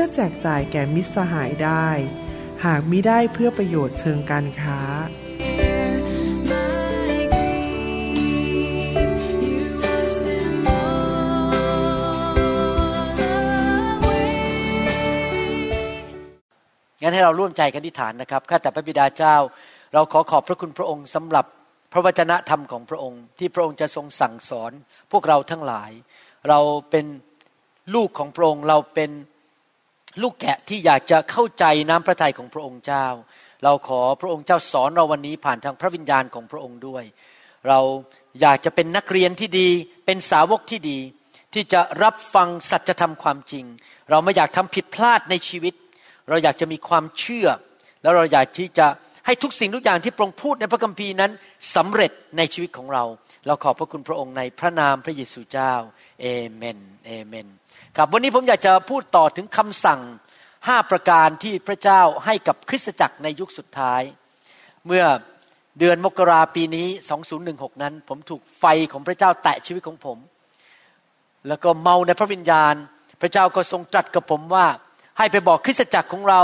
พื่อแจกจ่ายแก่มิตรสหายได้ หากมิได้เพื่อประโยชน์เชิงการค้า งั้นให้เราร่วมใจกันที่ฐานนะครับ ข้าแต่พระบิดาเจ้า เราขอขอบพระคุณพระองค์สำหรับพระวจนะธรรมของพระองค์ ที่พระองค์จะทรงสั่งสอน พวกเราทั้งหลาย เราเป็นลูกของพระองค์เราเป็น ลูกแกะที่อยากจะเข้าใจน้ำพระทัยของพระองค์เจ้า เราขอพระองค์เจ้าสอนเราวันนี้ผ่านทางพระวิญญาณของพระองค์ด้วย เราอยากจะเป็นนักเรียนที่ดี เป็นสาวกที่ดี ที่จะรับฟังสัจธรรมความจริง เราไม่อยากทำผิดพลาดในชีวิต เราอยากจะมีความเชื่อ แล้วเราอยากที่จะ ให้ทุกสิ่งทุกอย่างที่พระองค์พูดในพระคัมภีร์นั้นสำเร็จในชีวิตของเรา เราขอบพระคุณพระองค์ในพระนามพระเยซูเจ้าเอเมนเอเมนครับวันนี้ผมอยากจะพูดต่อถึงคำสั่งห้าประการที่พระเจ้าให้กับคริสตจักรในยุคสุดท้าย เมื่อเดือนมกราปีนี้ 2016 นั้น ผมถูกไฟของพระเจ้าแตะชีวิตของผม แล้วก็เมาในพระวิญญาณ พระเจ้าก็ทรงตรัสกับผมว่า ให้ไปบอกคริสตจักรของเรา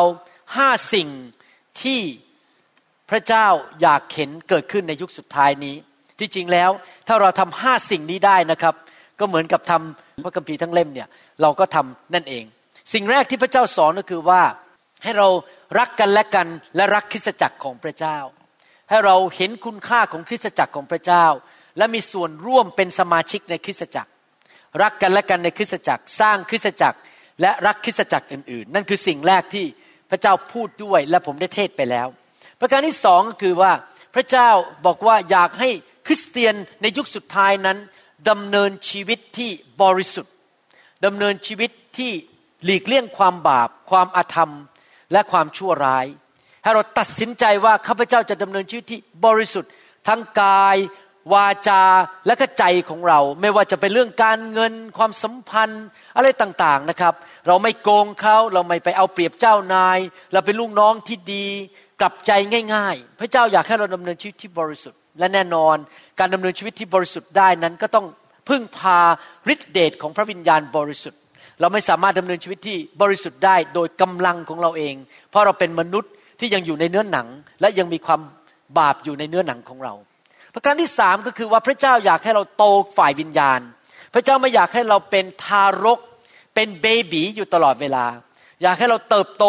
ห้าสิ่งที่ ระเจ้าอยากเห็นเกิดขึ้นในยุคสุดท้ายนี้ ที่จริงแล้วถ้าเราทำห้าสิ่งนี้ได้นะครับ ก็เหมือนกับทำพระคัมภีร์ทั้งเล่มเนี่ยเราก็ทำนั่นเอง สิ่งแรกที่พระเจ้าสอนก็คือว่าให้เรารักกันและกันและรักคริสตจักรของพระเจ้า ให้เราเห็นคุณค่าของคริสตจักรของพระเจ้า และมีส่วนร่วมเป็นสมาชิกในคริสตจักร รักกันและกันในคริสตจักร สร้างคริสตจักรและรักคริสตจักรอื่นๆ นั่นคือสิ่งแรกที่พระเจ้าพูดด้วยและผมได้เทศไปแล้ว ประการที่สองก็คือว่าพระเจ้าบอกว่าอยากให้คริสเตียนในยุคสุดท้ายนั้นดำเนินชีวิตที่บริสุทธิ์ดำเนินชีวิตที่หลีกเลี่ยงความบาป ความอาธรรม และความชั่วร้าย ให้เราตัดสินใจว่าข้าพเจ้าจะดำเนินชีวิตที่บริสุทธิ์ ทั้งกายวาจาและก็ใจของเรา ไม่ว่าจะเป็นเรื่องการเงินความสัมพันธ์อะไรต่างๆนะครับ เราไม่โกงเขาเราไม่ไปเอาเปรียบเจ้านาย เราเป็นลูกน้องที่ดี กลับใจง่าย ๆ พระเจ้าอยากให้เราดำเนินชีวิตที่บริสุทธิ์ และแน่นอนการดำเนินชีวิตที่บริสุทธิ์ได้นั้นก็ต้องพึ่งพาฤทธิเดชของพระวิญญาณบริสุทธิ์ เราไม่สามารถดำเนินชีวิตที่บริสุทธิ์ได้โดยกำลังของเราเอง เพราะเราเป็นมนุษย์ที่ยังอยู่ในเนื้อหนัง และยังมีความบาปอยู่ในเนื้อหนังของเรา ประการที่สามก็คือว่าพระเจ้าอยากให้เราโตฝ่ายวิญญาณ พระเจ้าไม่อยากให้เราเป็นทารก เป็นเบบีอยู่ตลอดเวลา อยากให้เราเติบโต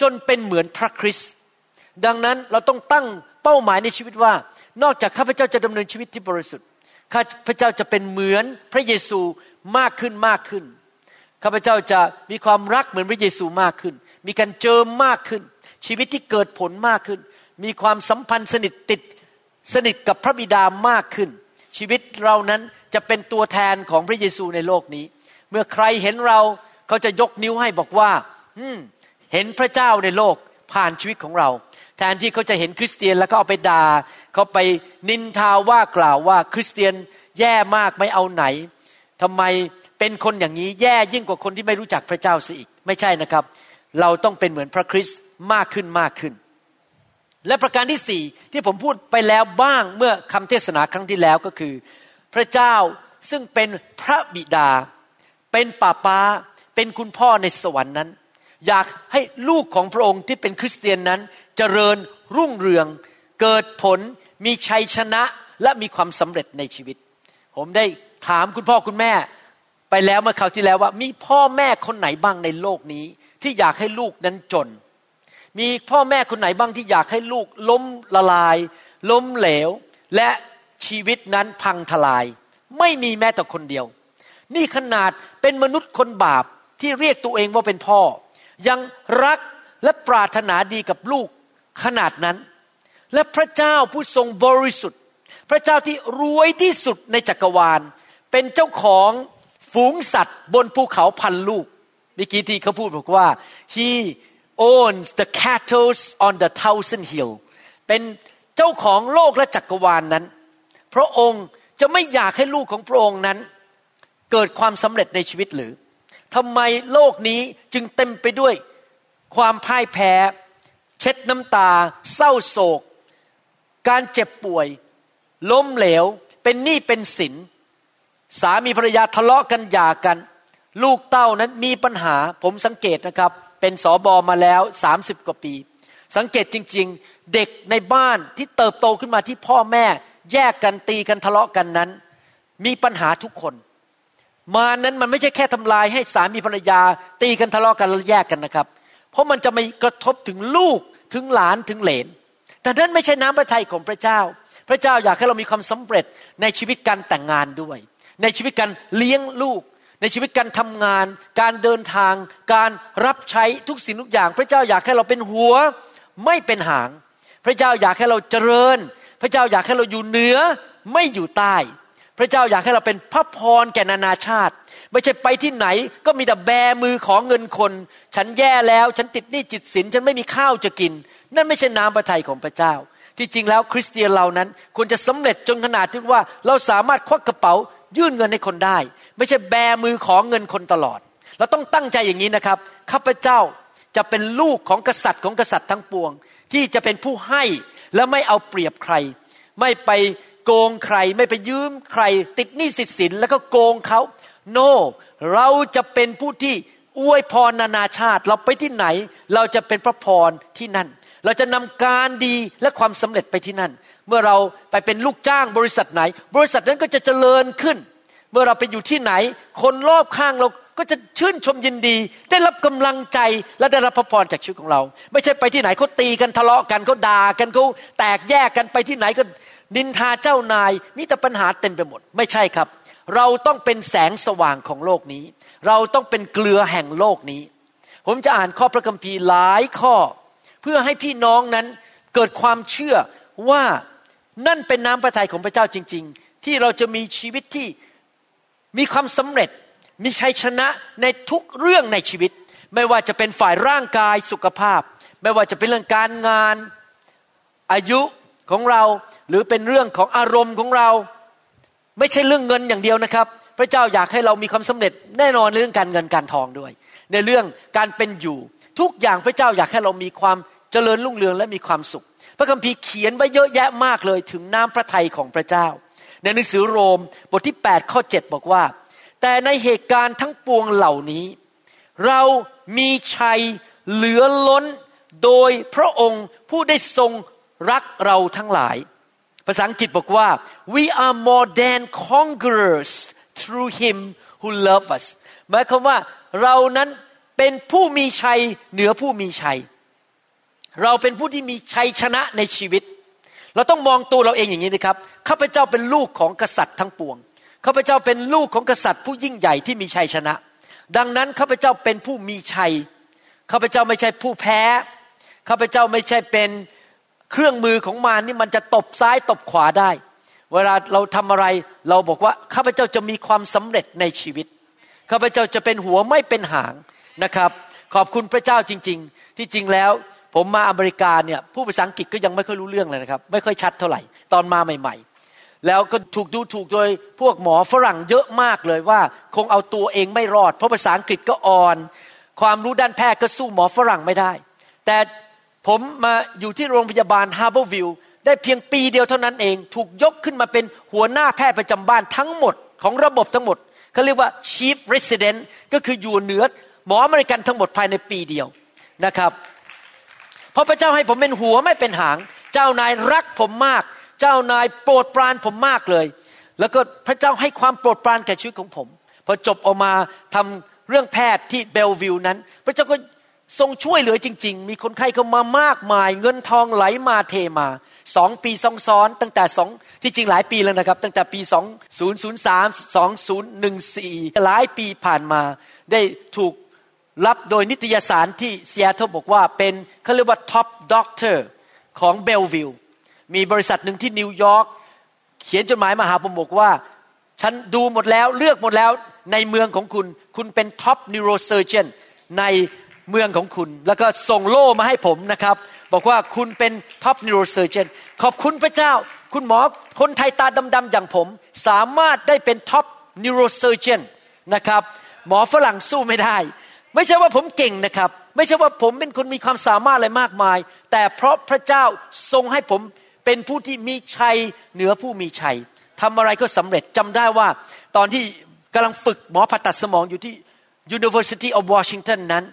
จนเป็นเหมือนพระคริสต์ ดังนั้นเราต้องตั้งเป้าหมายในชีวิตว่า นอกจากข้าพเจ้าจะดำเนินชีวิตที่บริสุทธิ์ข้าพเจ้าจะเป็นเหมือนพระเยซูมากขึ้นมากขึ้นข้าพเจ้าจะมีความรักเหมือนพระเยซูมากขึ้น มีการเจิมมากขึ้น ชีวิตที่เกิดผลมากขึ้น มีความสัมพันธ์สนิทติดสนิทกับพระบิดามากขึ้น ชีวิตเรานั้นจะเป็นตัวแทนของพระเยซูในโลกนี้ เมื่อใครเห็นเราเขาจะยกนิ้วให้บอกว่าเห็นพระเจ้าในโลกผ่านชีวิตของเรา แทนที่เขาจะเห็นคริสเตียนแล้วก็เอาไปดา่าเขาไปนินทาว่ากล่าวว่าคริสเตียนแย่มากไม่เอาไหนทำไมเป็นคนอย่างนี้แย่ยิ่งกว่าคนที่ไม่รู้จักพระเจ้าซะอีก ไม่ใช่นะครับ เราต้องเป็นเหมือนพระคริสต์มากขึ้นมากขึ้น และประการที่สี่ที่ผมพูดไปแล้วบ้างเมื่อคำเทศนาครั้งที่แล้วก็คือ พระเจ้าซึ่งเป็นพระบิดา เป็นป้าป้าเป็นคุณพ่อในสวรรค์นั้น อยากให้ลูกของพระองค์ที่เป็นคริสเตียนนั้น เจริญรุ่งเรือง เกิดผลมีชัยชนะและมีความสำเร็จในชีวิต ผมได้ถามคุณพ่อคุณแม่ ไปแล้วเมื่อคราวที่แล้วว่า มีพ่อแม่คนไหนบ้างในโลกนี้ ที่อยากให้ลูกนั้นจน มีพ่อแม่คนไหนบ้างที่อยากให้ลูกล้มละลาย ล้มเหลว และชีวิตนั้นพังทลาย ไม่มีแม้แต่คนเดียว นี่ขนาดเป็นมนุษย์คนบาปที่เรียกตัวเองว่าเป็นพ่อ ยังรักและปรารถนาดีกับลูก ขนาดนั้น และพระเจ้าผู้ทรงบริสุทธิ์ พระเจ้าที่รวยที่สุดในจักรวาล เป็นเจ้าของฝูงสัตว์บนภูเขาพันลูกเมื่อกี้ที่เขาพูดบอกว่า he owns the cattle on the thousand hill เป็นเจ้าของโลกและจักรวาลนนั้น พระองค์จะไม่อยากให้ลูกของพระองค์นั้น เกิดความสำเร็จในชีวิตหรือทำไมโลกนี้จึงเต็มไปด้วยความพ่ายแพ้ เช็ดน้ำตา เศร้าโศก การเจ็บป่วย ล้มเหลว เป็นหนี้เป็นสิน สามีภรรยาทะเลาะกันหย่ากัน ลูกเต้านั้นมีปัญหา ผมสังเกตนะครับ เป็นสอบอมาแล้วสามสิบกว่าปี สังเกตจริง ๆ เด็กในบ้านที่เติบโตขึ้นมาที่พ่อแม่ แยกกันตีกันทะเลาะกันนั้น มีปัญหาทุกคนมานั้นมันไม่ใช่แค่ทำลายให้สามีภรรยา ตีกันทะเลาะกันแล้วแยกกันนะครับ เพราะมันจะไม่กระทบถึงลูกถึงหลานถึงเหลน แต่นั้นไม่ใช่น้ำพระทัยของพระเจ้า พระเจ้าอยากให้เรามีความสำเร็จในชีวิตการแต่งงานด้วย ในชีวิตการเลี้ยงลูก ในชีวิตการทำงาน การเดินทาง การรับใช้ทุกสิ่งทุกอย่าง พระเจ้าอยากให้เราเป็นหัวไม่เป็นหาง พระเจ้าอยากให้เราเจริญ พระเจ้าอยากให้เราอยู่เหนือไม่อยู่ใต้ พระเจ้าอยากให้เราเป็นพระพรแก่นานาชาติ ไม่ใช่ไปที่ไหนก็มีแต่แบมือของเงินคน ฉันแย่แล้ว ฉันติดหนี้จิตสินฉันไม่มีข้าวจะกิน นั่นไม่ใช่น้ำพระทัยของพระเจ้า ที่จริงแล้วคริสเตียนเรานั้นควรจะสำเร็จจนขนาดที่ว่า เราสามารถควักกระเป๋ายื่นเงินให้คนได้ ไม่ใช่แบมือของเงินคนตลอด เราต้องตั้งใจอย่างนี้นะครับข้าพเจ้าจะเป็นลูกของกษัตริย์ของกษัตริย์ทั้งปวง ที่จะเป็นผู้ให้และไม่เอาเปรียบใคร ไม่ไปโกงใคร ไม่ไปยืมใคร ติดหนี้สินสินแล้วก็โกงเขา no, เราจะเป็นผู้ที่อวยพรนานาชาติ เราไปที่ไหน เราจะเป็นพระพรที่นั่น เราจะนำการดีและความสำเร็จไปที่นั่น เมื่อเราไปเป็นลูกจ้างบริษัทไหน บริษัทนั้นก็จะเจริญขึ้น เมื่อเราไปอยู่ที่ไหน คนรอบข้างเราก็จะชื่นชมยินดี ได้รับกำลังใจและได้รับพระพรจากชีวิตของเรา ไม่ใช่ไปที่ไหนเขาตีกันทะเลาะกันเขาด่ากันเขาแตกแยกกันไปที่ไหนก็นินทาเจ้านายมีแต่ปัญหาเต็มไปหมด ไม่ใช่ครับ เราต้องเป็นแสงสว่างของโลกนี้ เราต้องเป็นเกลือแห่งโลกนี้ ผมจะอ่านข้อพระคัมภีร์หลายข้อ เพื่อให้พี่น้องนั้นเกิดความเชื่อว่านั่นเป็นน้ำพระทัยของพระเจ้าจริง ๆ ที่เราจะมีชีวิตที่มีความสำเร็จ มีชัยชนะในทุกเรื่องในชีวิต ไม่ว่าจะเป็นฝ่ายร่างกายสุขภาพ ไม่ว่าจะเป็นเรื่องการงานอายุของเราหรือเป็นเรื่องของอารมณ์ของเรา ไม่ใช่เรื่องเงินอย่างเดียวนะครับ พระเจ้าอยากให้เรามีความสำเร็จแน่นอนเรื่องการเงินการทองด้วย ในเรื่องการเป็นอยู่ทุกอย่างพระเจ้าอยากให้เรามีความเจริญรุ่งเรืองและมีความสุข พระคัมภีร์เขียนไว้เยอะแยะมากเลยถึงน้ำพระทัยของพระเจ้า ในหนังสือโรมบทที่ 8 ข้อ 7 บอกว่า แต่ในเหตุการณ์ทั้งปวงเหล่านี้ เรามีชัยเหลือล้นโดยพระองค์ผู้ได้ทรงรักเราทั้งหลาย ภาษาอังกฤษบอกว่า we are more than conquerors through him who love us หมายความว่าเรานั้นเป็นผู้มีชัยเหนือผู้มีชัย เราเป็นผู้ที่มีชัยชนะในชีวิต เราต้องมองตัวเราเองอย่างนี้นะครับข้าพเจ้าเป็นลูกของกษัตริย์ทั้งปวงข้าพเจ้าเป็นลูกของกษัตริย์ผู้ยิ่งใหญ่ที่มีชัยชนะ ดังนั้นข้าพเจ้าเป็นผู้มีชัยข้าพเจ้าไม่ใช่ผู้แพ้ข้าพเจ้าไม่ใช่เป็น เครื่องมือของมารนี่มันจะตบซ้ายตบขวาได้ เวลาเราทำอะไรเราบอกว่าข้าพเจ้าจะมีความสำเร็จในชีวิตข้าพเจ้าจะเป็นหัวไม่เป็นหางนะครับ ขอบคุณพระเจ้าจริง ๆ ที่จริงแล้วผมมาอเมริกาเนี่ยผู้ภาษาอังกฤษก็ยังไม่ค่อยรู้เรื่องเลยนะครับ ไม่ค่อยชัดเท่าไหร่ตอนมาใหม่ ๆ แล้วก็ถูกดูถูกโดยพวกหมอฝรั่งเยอะมากเลยว่า คงเอาตัวเองไม่รอด เพราะภาษาอังกฤษก็อ่อน ความรู้ด้านแพทย์ก็สู้หมอฝรั่งไม่ได้ แต่ ผมมาอยู่ที่โรงพยาบาลฮาร์เบอร์วิวได้เพียงปีเดียวเท่านั้นเอง ถูกยกขึ้นมาเป็นหัวหน้าแพทย์ประจำบ้านทั้งหมดของระบบทั้งหมดเขาเรียกว่า chief resident ก็คืออยู่เหนือหมออเมริกันทั้งหมดภายในปีเดียวนะครับเพราะพระเจ้าให้ผมเป็นหัวไม่เป็นหาง เจ้านายรักผมมาก เจ้านายโปรดปรานผมมากเลย แล้วก็พระเจ้าให้ความโปรดปรานแก่ชีวิตของผมพอจบออกมาทำเรื่องแพทย์ที่เบลวิลนั้น พระเจ้าก็ ทรงช่วยเหลือจริง ๆ มีคนไข้เข้ามามากมาย เงินทองไหลมาเทมาสองปีสองซ้อนตั้งแต่สองที่จริงหลายปีแล้วนะครับ ตั้งแต่ปีสองศูนย์ศูนย์สามสองศูนย์หนึ่งสี่หลายปีผ่านมา ได้ถูกรับโดยนิตยสารที่เซียโตบอกว่าเป็นเขาเรียกว่า top doctor ของ Bellevue มีบริษัทหนึ่งที่นิวยอร์กเขียนจดหมายมาหาผมบอกว่า ฉันดูหมดแล้วเลือกหมดแล้วในเมืองของคุณ คุณเป็น top neurosurgeon ใน เมืองของคุณ แล้วก็ส่งโล่มาให้ผมนะครับ บอกว่าคุณเป็น top neurosurgeon ขอบคุณพระเจ้า คุณหมอคนไทยตาดำๆอย่างผม สามารถได้เป็น top neurosurgeon นะครับ หมอฝรั่งสู้ไม่ได้ ไม่ใช่ว่าผมเก่งนะครับ ไม่ใช่ว่าผมเป็นคนมีความสามารถอะไรมากมาย แต่เพราะพระเจ้าทรงให้ผมเป็นผู้ที่มีชัยเหนือผู้มีชัยทำอะไรก็สำเร็จจำได้ว่าตอนที่กำลังฝึกหมอผ่าตัดสมองอยู่ที่ University of Washington นั้น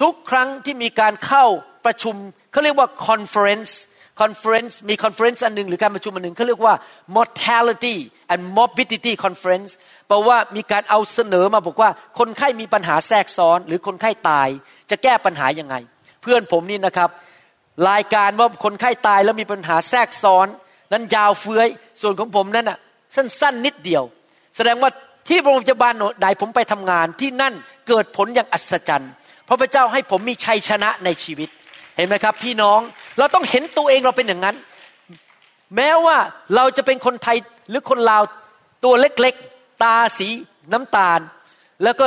ทุกครั้งที่มีการเข้าประชุมเขาเรียกว่า conference conference มี conference อันหนึ่งหรือการประชุมอันหนึ่งเขาเรียกว่า mortality and morbidity conference แปลว่ามีการเอาเสนอมาบอกว่าคนไข้มีปัญหาแทรกซ้อน หรือคนไข้ตายจะแก้ปัญหายังไง เพื่อนผมนี่นะครับรายการว่าคนไข้ตายแล้วมีปัญหาแทรกซ้อน นั้นยาวเฟื้อยส่วนของผมนั้นอะสั้นๆนิดเดียว แสดงว่าที่โรงพยาบาลใดผมไปทำงานที่นั่นเกิดผลอย่างอัศจรรย์ เพราะพระเจ้าให้ผมมีชัยชนะในชีวิต เห็นไหมครับ พี่น้องเราต้องเห็นตัวเองเราเป็นอย่างนั้น แม้ว่าเราจะเป็นคนไทยหรือคนลาวตัวเล็กๆ ตาสีน้ำตาล แล้วก็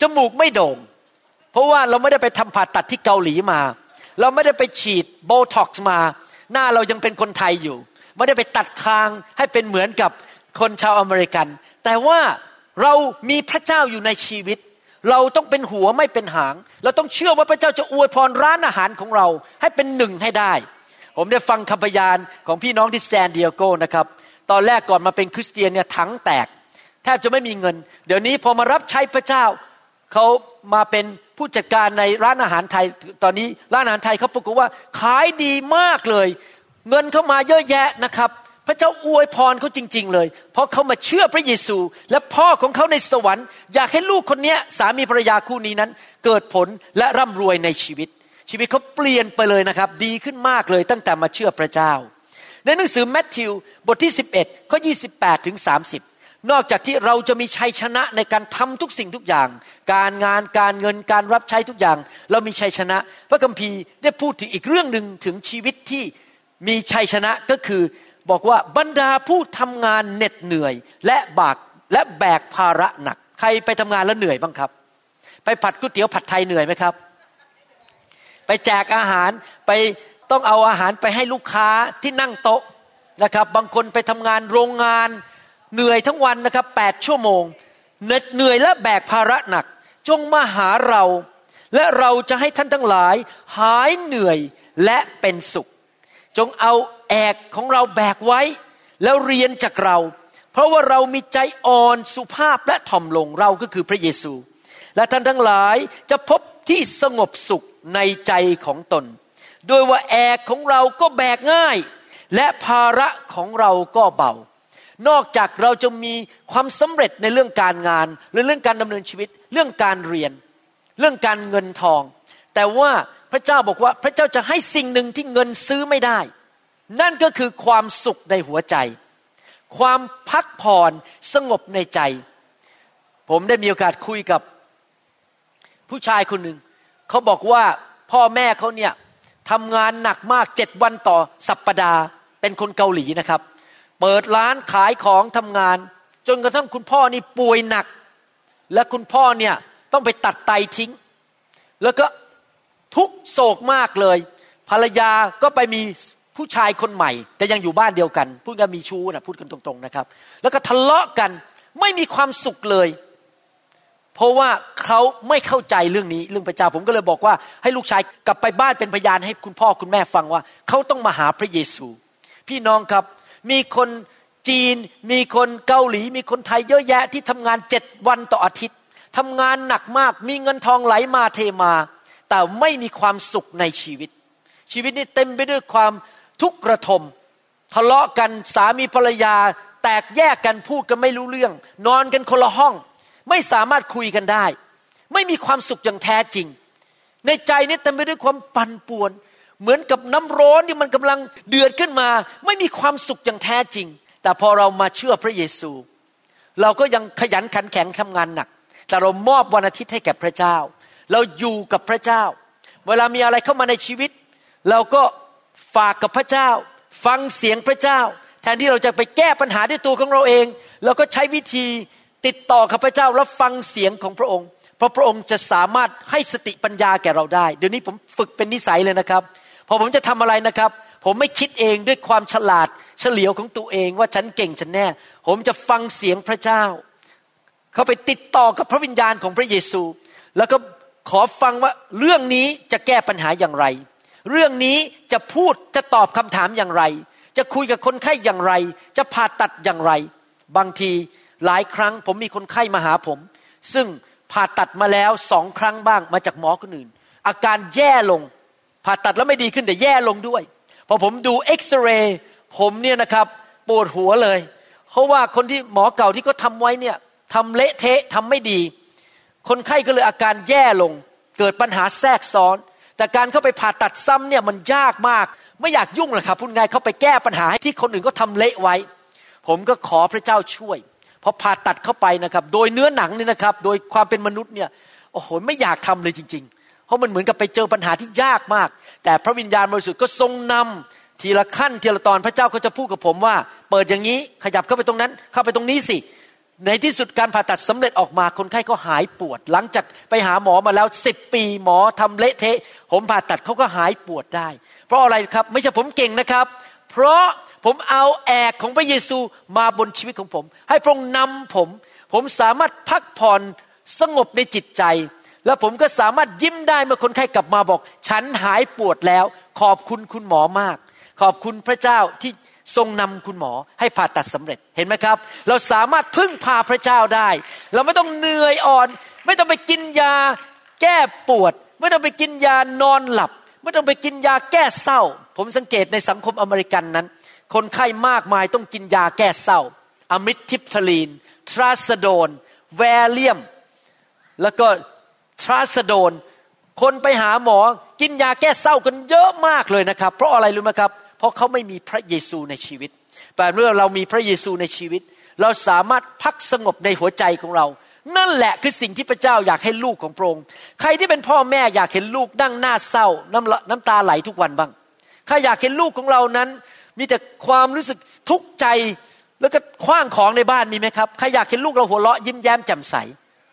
จมูกไม่โด่ง เพราะว่าเราไม่ได้ไปทำผ่าตัดที่เกาหลีมา เราไม่ได้ไปฉีดโบท็อกซ์มา หน้าเรายังเป็นคนไทยอยู่ ไม่ได้ไปตัดคางให้เป็นเหมือนกับคนชาวอเมริกัน แต่ว่าเรามีพระเจ้าอยู่ในชีวิต เราต้องเป็นหัวไม่เป็นหาง เราต้องเชื่อว่าพระเจ้าจะอวยพรร้านอาหารของเรา ให้เป็นหนึ่งให้ได้ ผมได้ฟังคำพยานของพี่น้องที่แซนดิเอโกนะครับ ตอนแรกก่อนมาเป็นคริสเตียนเนี่ยถังแตก แทบจะไม่มีเงิน เดี๋ยวนี้พอมารับใช้พระเจ้าเขามาเป็นผู้จัดการในร้านอาหารไทย ตอนนี้ร้านอาหารไทยเขาปรากฏว่าขายดีมากเลย เงินเข้ามาเยอะแยะนะครับ พระเจ้าอวยพรเขาจริง ๆ เลย เพราะเขามาเชื่อพระเยซู และพ่อของเขาในสวรรค์ อยากให้ลูกคนนี้สามีภรรยาคู่นี้นั้น เกิดผลและร่ำรวยในชีวิต ชีวิตเขาเปลี่ยนไปเลยนะครับ ดีขึ้นมากเลยตั้งแต่มาเชื่อพระเจ้า ในหนังสือแมทธิวบทที่ 11ข้อ28ถึง30 นอกจากที่เราจะมีชัยชนะในการทำทุกสิ่งทุกอย่าง การงานการเงินการรับใช้ทุกอย่าง เรามีชัยชนะ พระคัมภีร์ได้พูดถึงอีกเรื่องหนึ่งถึงชีวิตที่มีชัยชนะก็คือ บอกว่าบรรดาผู้ทำงานเหน็ดเหนื่อย และบากและแบกภาระหนัก ใครไปทำงานแล้วเหนื่อยบ้างครับ ไปผัดก๋วยเตี๋ยวผัดไทยเหนื่อยไหมครับ ไปแจกอาหารไปต้องเอาอาหารไปให้ลูกค้าที่นั่งโต๊ะนะครับ บางคนไปทำงานโรงงานเหนื่อยทั้งวันนะครับแปดชั่วโมงเหน็ดเหนื่อยและแบกภาระหนัก จงมาหาเรา และเราจะให้ท่านทั้งหลาย หายเหนื่อยและเป็นสุข จงเอาแอกของเราแบกไว้ แล้วเรียนจากเรา เพราะว่าเรามีใจอ่อนสุภาพและถ่อมลงเราก็คือพระเยซู และท่านทั้งหลายจะพบที่สงบสุขในใจของตน โดยว่าแอกของเราก็แบกง่าย และภาระของเราก็เบา นอกจากเราจะมีความสำเร็จในเรื่องการงานหรือเรื่องการดำเนินชีวิต เรื่องการเรียน เรื่องการเงินทอง แต่ว่า ระเจ้าบอกว่าพระเจ้าจะให้สิ่งหนึ่งที่เงินซื้อไม่ได้ นั่นก็คือความสุขในหัวใจ ความพักผ่อนสงบในใจ ผมได้มีโอกาสคุยกับ ผู้ชายคนหนึ่งเขาบอกว่าพ่อแม่เขาเนี่ยทำงานหนักมากเจ็ดวันต่อสัปปดาห์ เป็นคนเกาหลีนะครับ เปิดร้านขายของทำงาน จนกระทั่งคุณพ่อนี่ป่วยหนัก และคุณพ่อเนี่ยต้องไปตัดไตทิ้ง แล้วก็ ทุกโศกมากเลย ภรรยาก็ไปมีผู้ชายคนใหม่ แต่ยังอยู่บ้านเดียวกัน พูดกันมีชู้นะพูดกันตรงๆนะครับ แล้วก็ทะเลาะกันไม่มีความสุขเลย เพราะว่าเขาไม่เข้าใจเรื่องนี้เรื่องพระเจ้าผมก็เลยบอกว่า ให้ลูกชายกลับไปบ้านเป็นพยานให้คุณพ่อคุณแม่ฟังว่า เขาต้องมาหาพระเยซู พี่น้องครับมีคนจีนมีคนเกาหลี มีคนไทยเยอะแยะที่ทำงานเจ็ดวันต่ออาทิตย์ทำงานหนักมาก มีเงินทองไหลมาเทมา แต่ไม่มีความสุขในชีวิต ชีวิตนี้เต็มไปด้วยความทุกข์ระทม ทะเลาะกันสามีภรรยา แตกแยกกันพูดกันไม่รู้เรื่อง นอนกันคนละห้อง ไม่สามารถคุยกันได้ ไม่มีความสุขอย่างแท้จริง ในใจนี่เต็มไปด้วยความปั่นป่วน เหมือนกับน้ำร้อนที่มันกำลังเดือดขึ้นมา ไม่มีความสุขอย่างแท้จริง แต่พอเรามาเชื่อพระเยซู เราก็ยังขยันขันแข็งทำงานหนักแต่เรามอบวันอาทิตย์ให้แก่พระเจ้า เราอยู่กับพระเจ้า เวลามีอะไรเข้ามาในชีวิต เราก็ฝากกับพระเจ้า ฟังเสียงพระเจ้า แทนที่เราจะไปแก้ปัญหาด้วยตัวของเราเองเราก็ใช้วิธีติดต่อกับพระเจ้าแล้วฟังเสียงของพระองค์ เพราะพระองค์จะสามารถให้สติปัญญาแก่เราได้ เดี๋ยวนี้ผมฝึกเป็นนิสัยเลยนะครับ พอผมจะทำอะไรนะครับ ผมไม่คิดเองด้วยความฉลาดเฉลียวของตัวเองว่าฉันเก่งฉันแน่ ผมจะฟังเสียงพระเจ้า เขาไปติดต่อกับพระวิญญาณของพระเยซู แล้วก็ ขอฟังว่าเรื่องนี้จะแก้ปัญหาอย่างไร เรื่องนี้จะพูดจะตอบคำถามอย่างไร จะคุยกับคนไข้อย่างไร จะผ่าตัดอย่างไร บางทีหลายครั้งผมมีคนไข้มาหาผม ซึ่งผ่าตัดมาแล้วสองครั้งบ้างมาจากหมอคนอื่น อาการแย่ลง ผ่าตัดแล้วไม่ดีขึ้นแต่แย่ลงด้วย พอผมดูเอ็กซเรย์ผมเนี่ยนะครับปวดหัวเลย เพราะว่าคนที่หมอเก่าที่เขาทาไว้เนี่ยทำเละเทะทำไม่ดี คนไข้ก็เลยอาการแย่ลง เกิดปัญหาแทรกซ้อน แต่การเข้าไปผ่าตัดซ้ำเนี่ยมันยากมาก ไม่อยากยุ่งเลยครับพูดง่ายเข้าไปแก้ปัญหาให้ที่คนอื่นก็ทำเละไว้ ผมก็ขอพระเจ้าช่วยพอผ่าตัดเข้าไปนะครับ โดยเนื้อหนังเนี่ยนะครับ โดยความเป็นมนุษย์เนี่ยโอ้โหไม่อยากทำเลยจริง ๆ เพราะมันเหมือนกับไปเจอปัญหาที่ยากมาก แต่พระวิญญาณบริสุทธิ์ก็ทรงนำทีละขั้นทีละตอนพระเจ้าก็จะพูดกับผมว่า เปิดอย่างนี้ขยับเข้าไปตรงนั้น เข้าไปตรงนี้สิ ในที่สุดการผ่าตัดสำเร็จออกมาคนไข้ก็หายปวด หลังจากไปหาหมอมาแล้วสิบปีหมอทำเละเทะ ผมผ่าตัดเขาก็หายปวดได้ เพราะอะไรครับ ไม่ใช่ผมเก่งนะครับ เพราะผมเอาแอกของพระเยซูมาบนชีวิตของผม ให้พระองค์นำผม ผมสามารถพักผ่อนสงบในจิตใจ แล้วผมก็สามารถยิ้มได้เมื่อคนไข้กลับมาบอก ฉันหายปวดแล้ว ขอบคุณคุณหมอมาก ขอบคุณพระเจ้าที่ ทรงนำคุณหมอให้ผ่าตัดสำเร็จเห็นไหมครับ เราสามารถพึ่งพาพระเจ้าได้ เราไม่ต้องเหนื่อยอ่อน ไม่ต้องไปกินยาแก้ปวด ไม่ต้องไปกินยานอนหลับ ไม่ต้องไปกินยาแก้เศร้า ผมสังเกตในสังคมอเมริกันนั้น คนไข้มากมายต้องกินยาแก้เศร้าอะมิทิปทลีน ทราสโดน แวเลียม แล้วก็ทราสโดน คนไปหาหมอกินยาแก้เศร้ากันเยอะมากเลยนะครับ เพราะอะไรรู้ไหมครับ เพราะเขาไม่มีพระเยซูในชีวิต แต่เมื่อเรามีพระเยซูในชีวิต เราสามารถพักสงบในหัวใจของเรา นั่นแหละคือสิ่งที่พระเจ้าอยากให้ลูกของพระองค์ ใครที่เป็นพ่อแม่อยากเห็นลูกนั่งหน้าเศร้าน้ำน้ำตาไหลทุกวันบ้าง ใครอยากเห็นลูกของเรานั้น มีแต่ความรู้สึกทุกข์ใจแล้วก็คว้างของในบ้านมีไหมครับ ใครอยากเห็นลูกเราหัวเราะยิ้มแย้มแจ่มใส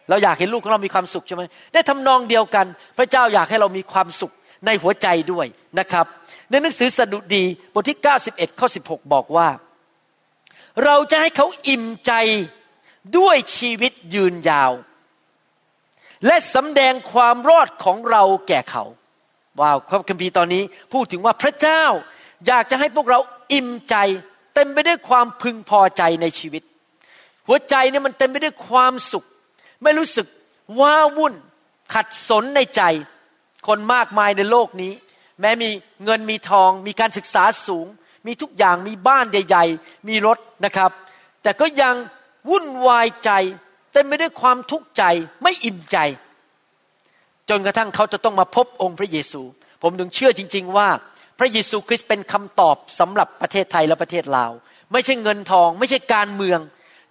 เราอยากเห็นลูกของเรามีความสุขใช่ไหม ได้ทำนองเดียวกัน พระเจ้าอยากให้เรามีความสุขในหัวใจด้วยนะครับ ในหนังสือสดุดีบทที่ 91 ข้อ 16 บอกว่า เราจะให้เขาอิ่มใจด้วยชีวิตยืนยาว และสำแดงความรอดของเราแก่เขาว้าวพระคัมภีร์ตอนนี้พูดถึงว่าพระเจ้าอยากจะให้พวกเราอิ่มใจเต็มไปด้วยความพึงพอใจในชีวิต หัวใจเนี่ยมันเต็มไปด้วยความสุข ไม่รู้สึกว้าวุ่นขัดสนในใจ คนมากมายในโลกนี้ แม้มีเงินมีทอง มีการศึกษาสูง มีทุกอย่างมีบ้านใหญ่ๆ มีรถนะครับ แต่ก็ยังวุ่นวายใจเต็มไปด้วยความทุกข์ใจไม่อิ่มใจ จนกระทั่งเขาจะต้องมาพบองค์พระเยซู ผมถึงเชื่อจริง ๆ ว่า พระเยซูคริสต์เป็นคำตอบสำหรับประเทศไทยและประเทศลาว ไม่ใช่เงินทอง ไม่ใช่การเมือง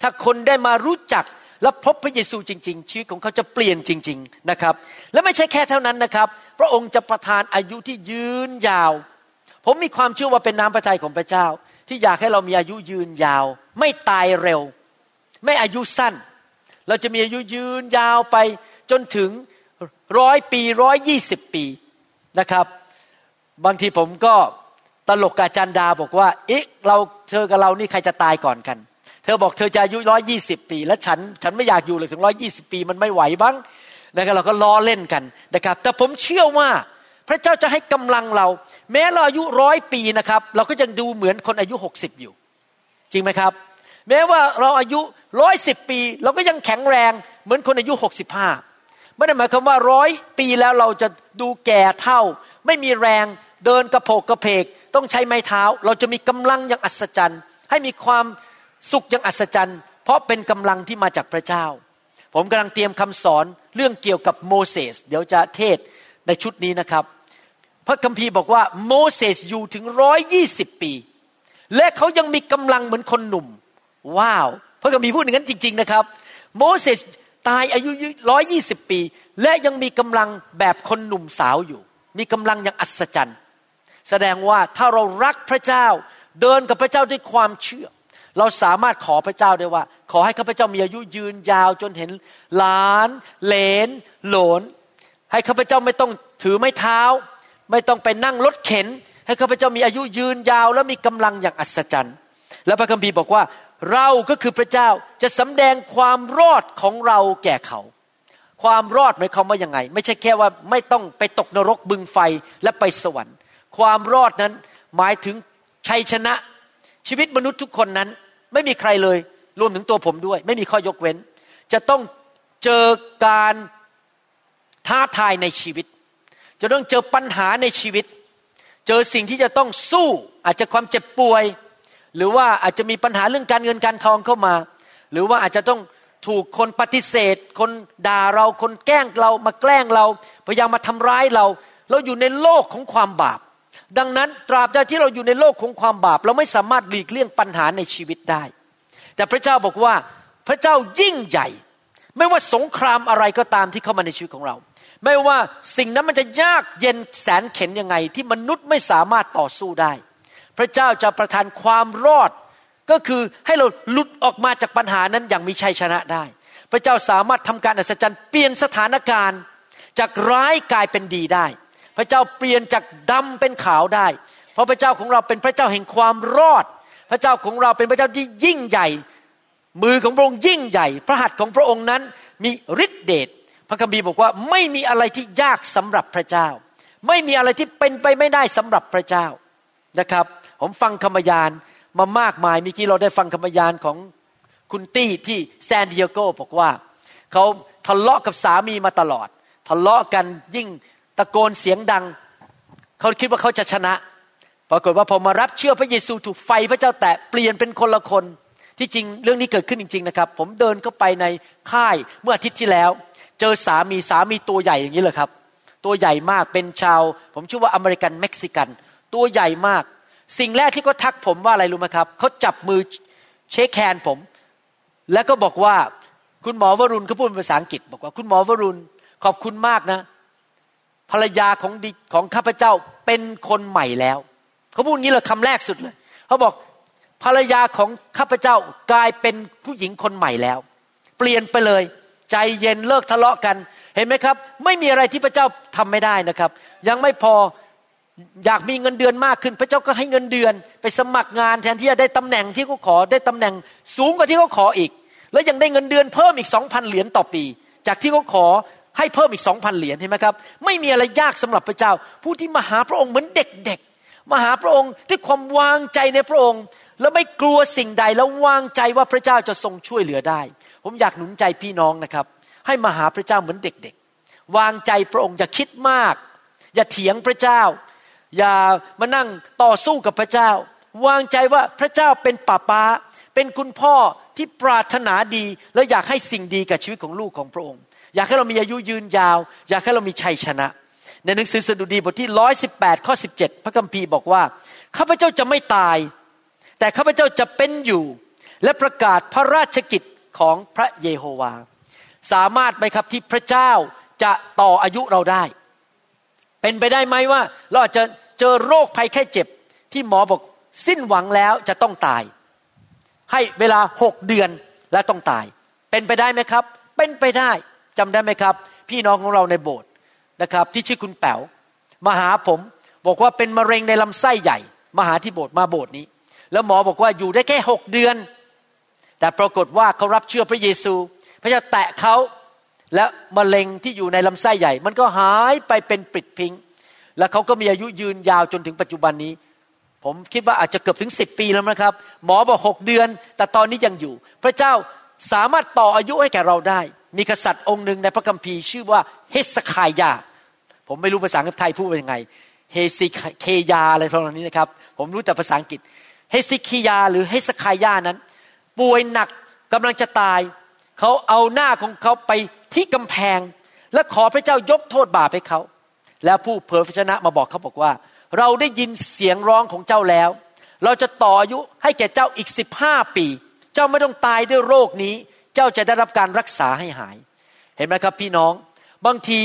ถ้าคนได้มารู้จักและพบพระเยซูจริง ๆ ชีวิตของเขาจะเปลี่ยนจริง ๆนะครับ และไม่ใช่แค่เท่านั้นนะครับ พระองค์จะประทานอายุที่ยืนยาว ผมมีความเชื่อว่าเป็นน้ำพระทัยของพระเจ้า ที่อยากให้เรามีอายุยืนยาว ไม่ตายเร็ว ไม่อายุสั้น เราจะมีอายุยืนยาวไปจนถึงร้อยปีร้อยยี่สิบปีนะครับ บางทีผมก็ตลกกาจันดาบอกว่าเอ๊ะเราเธอกับเรานี่ใครจะตายก่อนกัน เธอบอกเธอจะอายุร้อยยี่สิบปี แล้วฉันฉันไม่อยากอยู่เลยถึงร้อยยี่สิบปี มันไม่ไหวบ้าง นะครับเราก็ล้อเล่นกันนะครับ แต่ผมเชื่อว่าพระเจ้าจะให้กำลังเรา แม้เราอายุร้อยปีนะครับ เราก็ยังดูเหมือนคนอายุหกสิบอยู่ จริงไหมครับ แม้ว่าเราอายุร้อยสิบปี เราก็ยังแข็งแรงเหมือนคนอายุหกสิบห้าไม่ได้หมายความว่าร้อยปีแล้วเราจะดูแก่เท่า ไม่มีแรงเดินกระโผกกระเพก ต้องใช้ไม้เท้า เราจะมีกำลังอย่างอัศจรรย์ ให้มีความสุขอย่างอัศจรรย์ เพราะเป็นกำลังที่มาจากพระเจ้า ผมกำลังเตรียมคำสอนเรื่องเกี่ยวกับโมเสสเดี๋ยวจะเทศในชุดนี้นะครับ พระคัมภีร์บอกว่าโมเสสอยู่ถึงร้อยยี่สิบปี และเขายังมีกำลังเหมือนคนหนุ่ม ว้าว พระคัมภีร์พูดอย่างนั้นจริง ๆนะครับ โมเสสตายอายุร้อยยี่สิบปี และยังมีกำลังแบบคนหนุ่มสาวอยู่ มีกำลังอย่างอัศจรรย์ แสดงว่าถ้าเรารักพระเจ้าเดินกับพระเจ้าด้วยความเชื่อ เราสามารถขอพระเจ้าได้ว่า ขอให้ข้าพเจ้ามีอายุยืนยาวจนเห็นหลาน เหลน หลน ให้ข้าพเจ้าไม่ต้องถือไม้เท้า ไม่ต้องไปนั่งรถเข็น ให้ข้าพเจ้ามีอายุยืนยาว และมีกำลังอย่างอัศจรรย์ และพระคัมภีร์บอกว่าเราก็คือพระเจ้าจะสำแดงความรอดของเราแก่เขา ความรอดหมายความว่ายังไง ไม่ใช่แค่ว่าไม่ต้องไปตกนรกบึงไฟและไปสวรรค์ ความรอดนั้นหมายถึงชัยชนะ ชีวิตมนุษย์ทุกคนนั้น ไม่มีใครเลย รวมถึงตัวผมด้วย ไม่มีข้อยกเว้น จะต้องเจอการท้าทายในชีวิต จะต้องเจอปัญหาในชีวิต เจอสิ่งที่จะต้องสู้ อาจจะความเจ็บป่วย หรือว่าอาจจะมีปัญหาเรื่องการเงินการทองเข้ามา หรือว่าอาจจะต้องถูกคนปฏิเสธ คนด่าเราคนแกล้งเรามาแกล้งเรา พยายามมาทำร้ายเรา เราอยู่ในโลกของความบาป ดังนั้นตราบใดที่เราอยู่ในโลกของความบาป เราไม่สามารถหลีกเลี่ยงปัญหาในชีวิตได้ แต่พระเจ้าบอกว่าพระเจ้ายิ่งใหญ่ ไม่ว่าสงครามอะไรก็ตามที่เข้ามาในชีวิตของเรา ไม่ว่าสิ่งนั้นมันจะยากเย็นแสนเข็นยังไง ที่มนุษย์ไม่สามารถต่อสู้ได้ พระเจ้าจะประทานความรอด ก็คือให้เราหลุดออกมาจากปัญหานั้นอย่างมีชัยชนะได้ พระเจ้าสามารถทำการอัศจรรย์เปลี่ยนสถานการณ์ จากร้ายกลายเป็นดีได้ พระเจ้าเปลี่ยนจากดำเป็นขาวได้ เพราะพระเจ้าของเราเป็นพระเจ้าแห่งความรอด พระเจ้าของเราเป็นพระเจ้าที่ยิ่งใหญ่ มือของพระองค์ยิ่งใหญ่ พระหัตถ์ของพระองค์นั้นมีฤทธิเดชพระคัมภีร์บอกว่าไม่มีอะไรที่ยากสำหรับพระเจ้า ไม่มีอะไรที่เป็นไปไม่ได้สำหรับพระเจ้านะครับ ผมฟังคำยานมามากมายเมื่อกี้เราได้ฟังคำยานของคุณตี้ที่แซนดิเอโกบอกว่าเขาทะเลาะกับสามีมาตลอด ทะเลาะกันยิ่ง ตะโกนเสียงดัง เขาคิดว่าเขาจะชนะ ปรากฏว่าพอมารับเชื่อพระเยซูถูกไฟพระเจ้าแตะเปลี่ยนเป็นคนละคน ที่จริงเรื่องนี้เกิดขึ้นจริง ๆ นะครับ ผมเดินเข้าไปในค่ายเมื่ออาทิตย์ที่แล้ว เจอสามีสามีตัวใหญ่อย่างนี้เลยครับ ตัวใหญ่มากเป็นชาว ผมเชื่อว่าอเมริกันเม็กซิกัน ตัวใหญ่มาก สิ่งแรกที่เขาทักผมว่าอะไรรู้ไหมครับเขาจับมือ shake hand ผม แล้วก็บอกว่าคุณหมอวรุณเขาพูดเป็นภาษาอังกฤษ บอกว่าคุณหมอวรุณขอบคุณมากนะ ภรรยาของของข้าพเจ้าเป็นคนใหม่แล้ว เขาพูดงี้เลยคำแรกสุดเลยเขาบอกภรรยาของข้าพเจ้ากลายเป็นผู้หญิงคนใหม่แล้ว เปลี่ยนไปเลย ใจเย็นเลิกทะเลาะกันเห็นไหมครับ ไม่มีอะไรที่พระเจ้าทำไม่ได้นะครับ ยังไม่พออยากมีเงินเดือนมากขึ้น พระเจ้าก็ให้เงินเดือน ไปสมัครงานแทนที่จะได้ตำแหน่งที่เขาขอได้ตำแหน่งสูงกว่าที่เขาขออีก แล้วยังได้เงินเดือนเพิ่มอีกสองพันเหรียญต่อปี จากที่เขาขอ ให้เพิ่มอีกสองพันเหรียญเห็นไหมครับ ไม่มีอะไรยากสำหรับพระเจ้า ผู้ที่มาหาพระองค์เหมือนเด็กๆมาหาพระองค์ด้วยความวางใจในพระองค์ แล้วไม่กลัวสิ่งใดแล้ววางใจว่าพระเจ้าจะทรงช่วยเหลือได้ ผมอยากหนุนใจพี่น้องนะครับ ให้มาหาพระเจ้าเหมือนเด็กๆ วางใจพระองค์อย่าคิดมาก อย่าเถียงพระเจ้า อย่ามานั่งต่อสู้กับพระเจ้า วางใจว่าพระเจ้าเป็นป่าป้าเป็นคุณพ่อที่ปรารถนาดีและอยากให้สิ่งดีกับชีวิตของลูกของพระองค์ อยากให้เรามีอายุยืนยาว อยากให้เรามีชัยชนะ ในหนังสือสดุดีบทที่ร้อยสิบแปดข้อสิบเจ็ดพระคัมภีร์บอกว่าข้าพเจ้าจะไม่ตาย แต่ข้าพเจ้าจะเป็นอยู่ และประกาศพระราชกิจของพระเยโฮวา สามารถไหมครับที่พระเจ้าจะต่ออายุเราได้ เป็นไปได้ไหมว่า เราอาจจะเจอโรคภัยแค่เจ็บ ที่หมอบอกสิ้นหวังแล้วจะต้องตาย ให้เวลาหกเดือนและต้องตาย เป็นไปได้ไหมครับ เป็นไปได้ จำได้ไหมครับ พี่น้องของเราในโบสถ์นะครับ ที่ชื่อคุณแป๋วมาหาผมบอกว่าเป็นมะเร็งในลำไส้ใหญ่ มาหาที่โบสถ์มาโบสถ์นี้ แล้วหมอบอกว่าอยู่ได้แค่หกเดือน แต่ปรากฏว่าเขารับเชื่อพระเยซู พระเจ้าแตะเขาและมะเร็งที่อยู่ในลำไส้ใหญ่ มันก็หายไปเป็นปิดพิง แล้วเขาก็มีอายุยืนยาวจนถึงปัจจุบันนี้ ผมคิดว่าอาจจะเกือบถึงสิบปีแล้วนะครับ หมอบอกหกเดือน แต่ตอนนี้ยังอยู่ พระเจ้าสามารถต่ออายุให้แก่เราได้ มีกษัตริย์องค์หนึ่งในพระคัมภีร์ชื่อว่าเฮสคายา ผมไม่รู้ภาษาไทยพูดว่ายังไง เฮซิเคยาอะไรทำนองนี้นะครับ ผมรู้แต่ภาษาอังกฤษ เฮซิคียา หรือเฮสคายานั้น ป่วยหนักกำลังจะตาย เขาเอาหน้าของเขาไปที่กำแพง และขอพระเจ้ายกโทษบาปให้เขา แล้วผู้เผยพระชนะมาบอกเขาบอกว่า เราได้ยินเสียงร้องของเจ้าแล้ว เราจะต่ออายุให้แก่เจ้าอีกสิบห้าปี เจ้าไม่ต้องตายด้วยโรคนี้ เจ้าจะได้รับการรักษาให้หาย เห็นไหมครับพี่น้อง บางที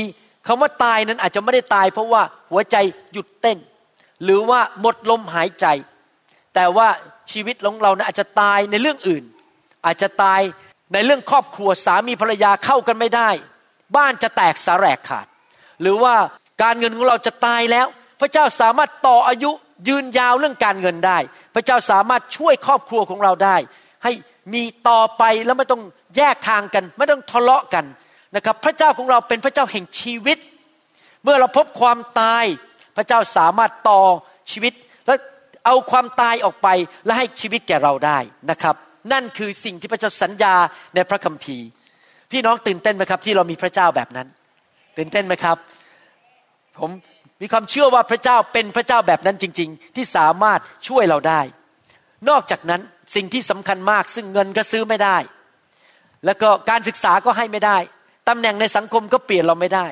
คำว่าตายนั้นอาจจะไม่ได้ตาย เพราะว่าหัวใจหยุดเต้น หรือว่าหมดลมหายใจ แต่ว่าชีวิตของเรานะอาจจะตายในเรื่องอื่น อาจจะตายในเรื่องครอบครัวสามีภรรยาเข้ากันไม่ได้ บ้านจะแตกสาแหรกขาด หรือว่าการเงินของเราจะตายแล้ว พระเจ้าสามารถต่ออายุยืนยาวเรื่องการเงินได้ พระเจ้าสามารถช่วยครอบครัวของเราได้ ให้มีต่อไปแล้วไม่ต้องแยกทางกัน ไม่ต้องทะเลาะกันนะครับ พระเจ้าของเราเป็นพระเจ้าแห่งชีวิต เมื่อเราพบความตาย พระเจ้าสามารถต่อชีวิต และเอาความตายออกไปและให้ชีวิตแก่เราได้นะครับ นั่นคือสิ่งที่พระเจ้าสัญญาในพระคัมภีร์ พี่น้องตื่นเต้นไหมครับ ที่เรามีพระเจ้าแบบนั้น ตื่นเต้นไหมครับ ผมมีความเชื่อว่าพระเจ้าเป็นพระเจ้าแบบนั้นจริง ๆ ที่สามารถช่วยเราได้ นอกจากนั้น สิ่งที่สำคัญมาก ซึ่งเงินก็ซื้อไม่ได้ แล้วก็การศึกษาก็ให้ไม่ได้ตำแหน่งในสังคมก็เปลี่ยนเราไม่ได้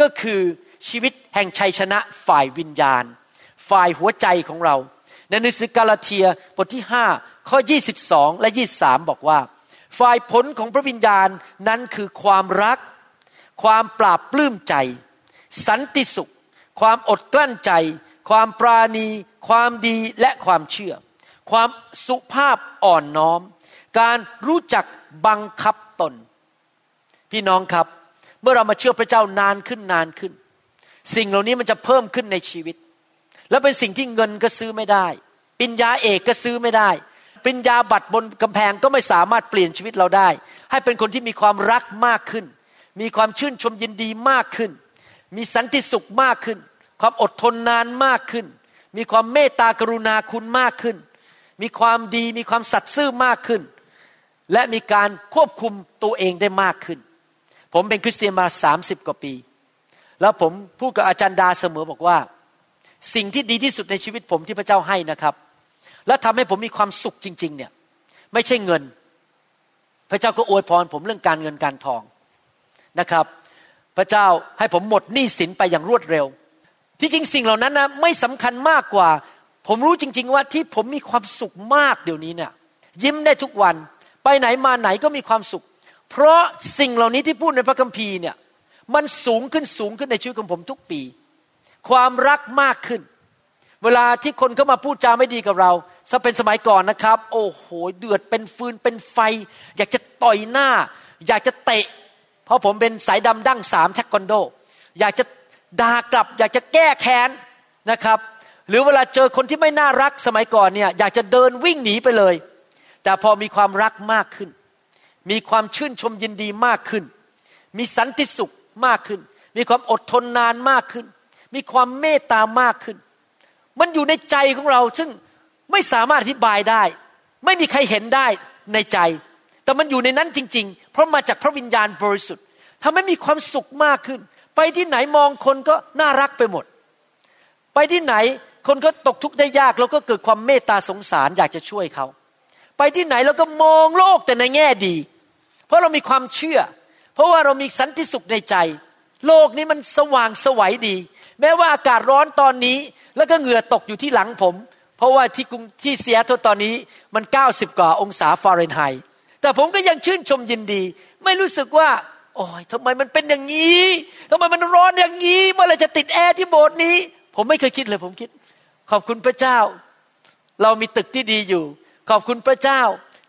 ก็คือชีวิตแห่งชัยชนะฝ่ายวิญญาณ ฝ่ายหัวใจของเรา ในหนังสือกาลาเทียบทที่5ข้อ 22 และ 23 บอกว่า ฝ่ายผลของพระวิญญาณนั้นคือความรัก ความปราบปลื้มใจ สันติสุข ความอดกลั้นใจ ความปราณี ความดีและความเชื่อ ความสุภาพอ่อนน้อม การรู้จักบังคับตน พี่น้องครับ เมื่อเรามาเชื่อพระเจ้านานขึ้นนานขึ้น สิ่งเหล่านี้มันจะเพิ่มขึ้นในชีวิต และเป็นสิ่งที่เงินก็ซื้อไม่ได้ปิญญาเอกก็ซื้อไม่ได้ปริญญาบัตรบนกำแพงก็ไม่สามารถเปลี่ยนชีวิตเราได้ ให้เป็นคนที่มีความรักมากขึ้น มีความชื่นชมยินดีมากขึ้น มีสันติสุขมากขึ้น ความอดทนนานมากขึ้น มีความเมตตากรุณาคุณมากขึ้น มีความดีมีความสัตย์ซื่อมากขึ้น และมีการควบคุมตัวเองได้มากขึ้น ผมเป็นคริสเตียนมาสามสิบกว่าปี แล้วผมพูดกับอาจารย์ดาเสมอบอกว่า สิ่งที่ดีที่สุดในชีวิตผมที่พระเจ้าให้นะครับ และทำให้ผมมีความสุขจริง ๆ เนี่ย ไม่ใช่เงิน พระเจ้าก็อวยพรผมเรื่องการเงินการทองนะครับ พระเจ้าให้ผมหมดหนี้สินไปอย่างรวดเร็ว ที่จริงสิ่งเหล่านั้นนะไม่สำคัญมากกว่า ผมรู้จริง ๆ ว่าที่ผมมีความสุขมากเดี๋ยวนี้เนี่ย ยิ้มได้ทุกวัน ไปไหนมาไหนก็มีความสุข เพราะสิ่งเหล่านี้ที่พูดในพระคัมภีร์เนี่ย มันสูงขึ้นสูงขึ้นในชีวิตของผมทุกปี ความรักมากขึ้น เวลาที่คนเข้ามาพูดจาไม่ดีกับเราถ้าเป็นสมัยก่อนนะครับ โอ้โห เดือดเป็นฟืนเป็นไฟ อยากจะต่อยหน้า อยากจะเตะ เพราะผมเป็นสายดำดั้งสามแทควันโด อยากจะด่ากลับ อยากจะแก้แค้นนะครับ หรือเวลาเจอคนที่ไม่น่ารักสมัยก่อนเนี่ยอยากจะเดินวิ่งหนีไปเลย แต่พอมีความรักมากขึ้น มีความชื่นชมยินดีมากขึ้น มีสันติสุขมากขึ้น มีความอดทนนานมากขึ้น มีความเมตตามากขึ้น มันอยู่ในใจของเราซึ่งไม่สามารถอธิบายได้ ไม่มีใครเห็นได้ในใจ แต่มันอยู่ในนั้นจริง ๆ เพราะมาจากพระวิญญาณบริสุทธิ์ทำให้มีความสุขมากขึ้น ไปที่ไหนมองคนก็น่ารักไปหมด ไปที่ไหน คนก็ตกทุกข์ได้ยากเราก็เกิดความเมตตาสงสารอยากจะช่วยเขา ไปที่ไหนเราก็มองโลกแต่ในแง่ดี เพราะเรามีความเชื่อ เพราะว่าเรามีสันติสุขในใจ โลกนี้มันสว่างสวัยดี แม้ว่าอากาศร้อนตอนนี้ แล้วก็เหงื่อตกอยู่ที่หลังผม เพราะว่าที่กรุงที่เซียโตตอนนี้มัน 90 กว่าองศาฟาเรนไฮต์แต่ผมก็ยังชื่นชมยินดี ไม่รู้สึกว่าโอ้ยทำไมมันเป็นอย่างนี้ทำไมมันร้อนอย่างนี้เมื่อไรจะติดแอร์ที่โบสถ์นี้ ผมไม่เคยคิดเลยผมคิด ขอบคุณพระเจ้า เรามีตึกที่ดีอยู่ ขอบคุณพระเจ้า